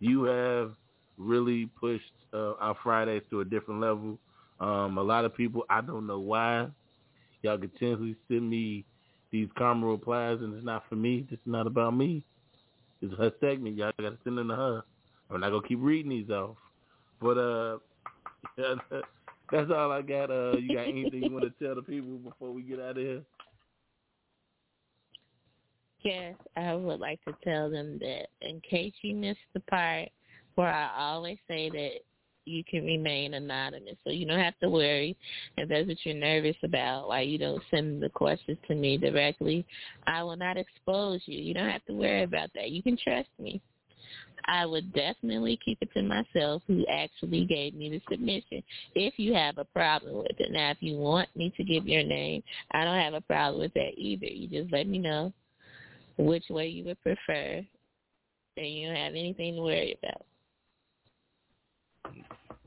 [SPEAKER 3] you have really pushed uh, our Fridays to a different level. Um, a lot of people, I don't know why, y'all continuously send me these karma replies, and it's not for me. This is not about me. It's her segment. Y'all got to send them to her. I'm not gonna keep reading these off. But uh, that's all I got. Uh, you got anything you want to tell the people before we get out of here?
[SPEAKER 11] Yes, I would like to tell them that in case you missed the part where I always say that you can remain anonymous. So you don't have to worry if that's what you're nervous about, why you don't send the questions to me directly. I will not expose you. You don't have to worry about that. You can trust me. I would definitely keep it to myself who actually gave me the submission if you have a problem with it. Now, if you want me to give your name, I don't have a problem with that either. You just let me know which way you would prefer, and you don't have anything to worry about.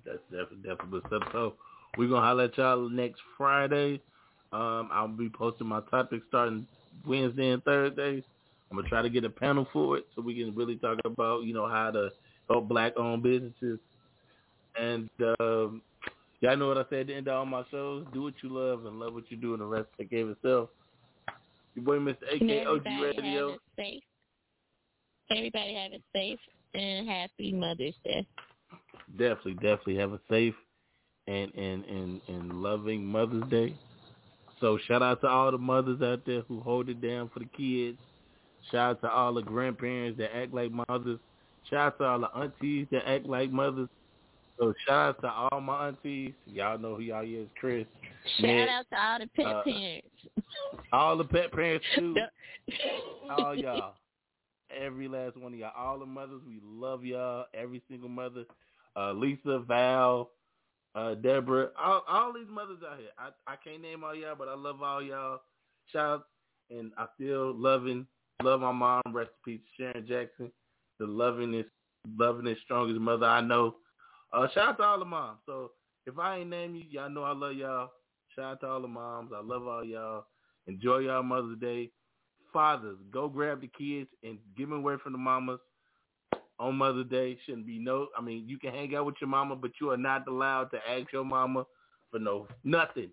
[SPEAKER 3] That's definitely definitely good. So we're gonna holler at y'all next Friday. Um, I'll be posting my topics starting Wednesday and Thursdays. I'm gonna try to get a panel for it so we can really talk about you know how to help black-owned businesses. And um, y'all know what I said at the end of all my shows: do what you love and love what you do, and the rest take care of itself. Your boy, Mr. AK OG Radio.
[SPEAKER 11] Have a safe. Everybody have a safe and happy Mother's Day.
[SPEAKER 3] Definitely, definitely have a safe and and and and loving Mother's Day. So shout out to all the mothers out there who hold it down for the kids. Shout out to all the grandparents that act like mothers. Shout out to all the aunties that act like mothers. So shout out to all my aunties. Y'all know who y'all is, Chris.
[SPEAKER 11] Shout
[SPEAKER 3] Ned,
[SPEAKER 11] out to all the pet
[SPEAKER 3] uh,
[SPEAKER 11] parents.
[SPEAKER 3] all the pet parents too. all y'all. Every last one of y'all. All the mothers, we love y'all. Every single mother. Uh, Lisa, Val, uh, Deborah, all, all these mothers out here. I, I can't name all y'all, but I love all y'all. Shout out, and I still loving, love my mom. Rest in peace, Sharon Jackson, the lovingest, lovingest, strongest mother I know. Uh, shout out to all the moms. So if I ain't name you, y'all know I love y'all. Shout out to all the moms. I love all y'all. Enjoy y'all Mother's Day. Fathers, go grab the kids and give them away from the mamas on Mother's Day. Shouldn't be no. I mean, you can hang out with your mama, but you are not allowed to ask your mama for no nothing.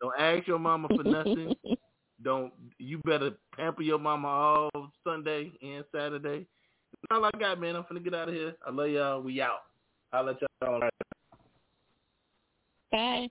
[SPEAKER 3] Don't ask your mama for nothing. Don't. You better pamper your mama all Sunday and Saturday. That's all I got, man. I'm finna get out of here. I love y'all. We out. I'll let y'all. know.
[SPEAKER 11] Bye.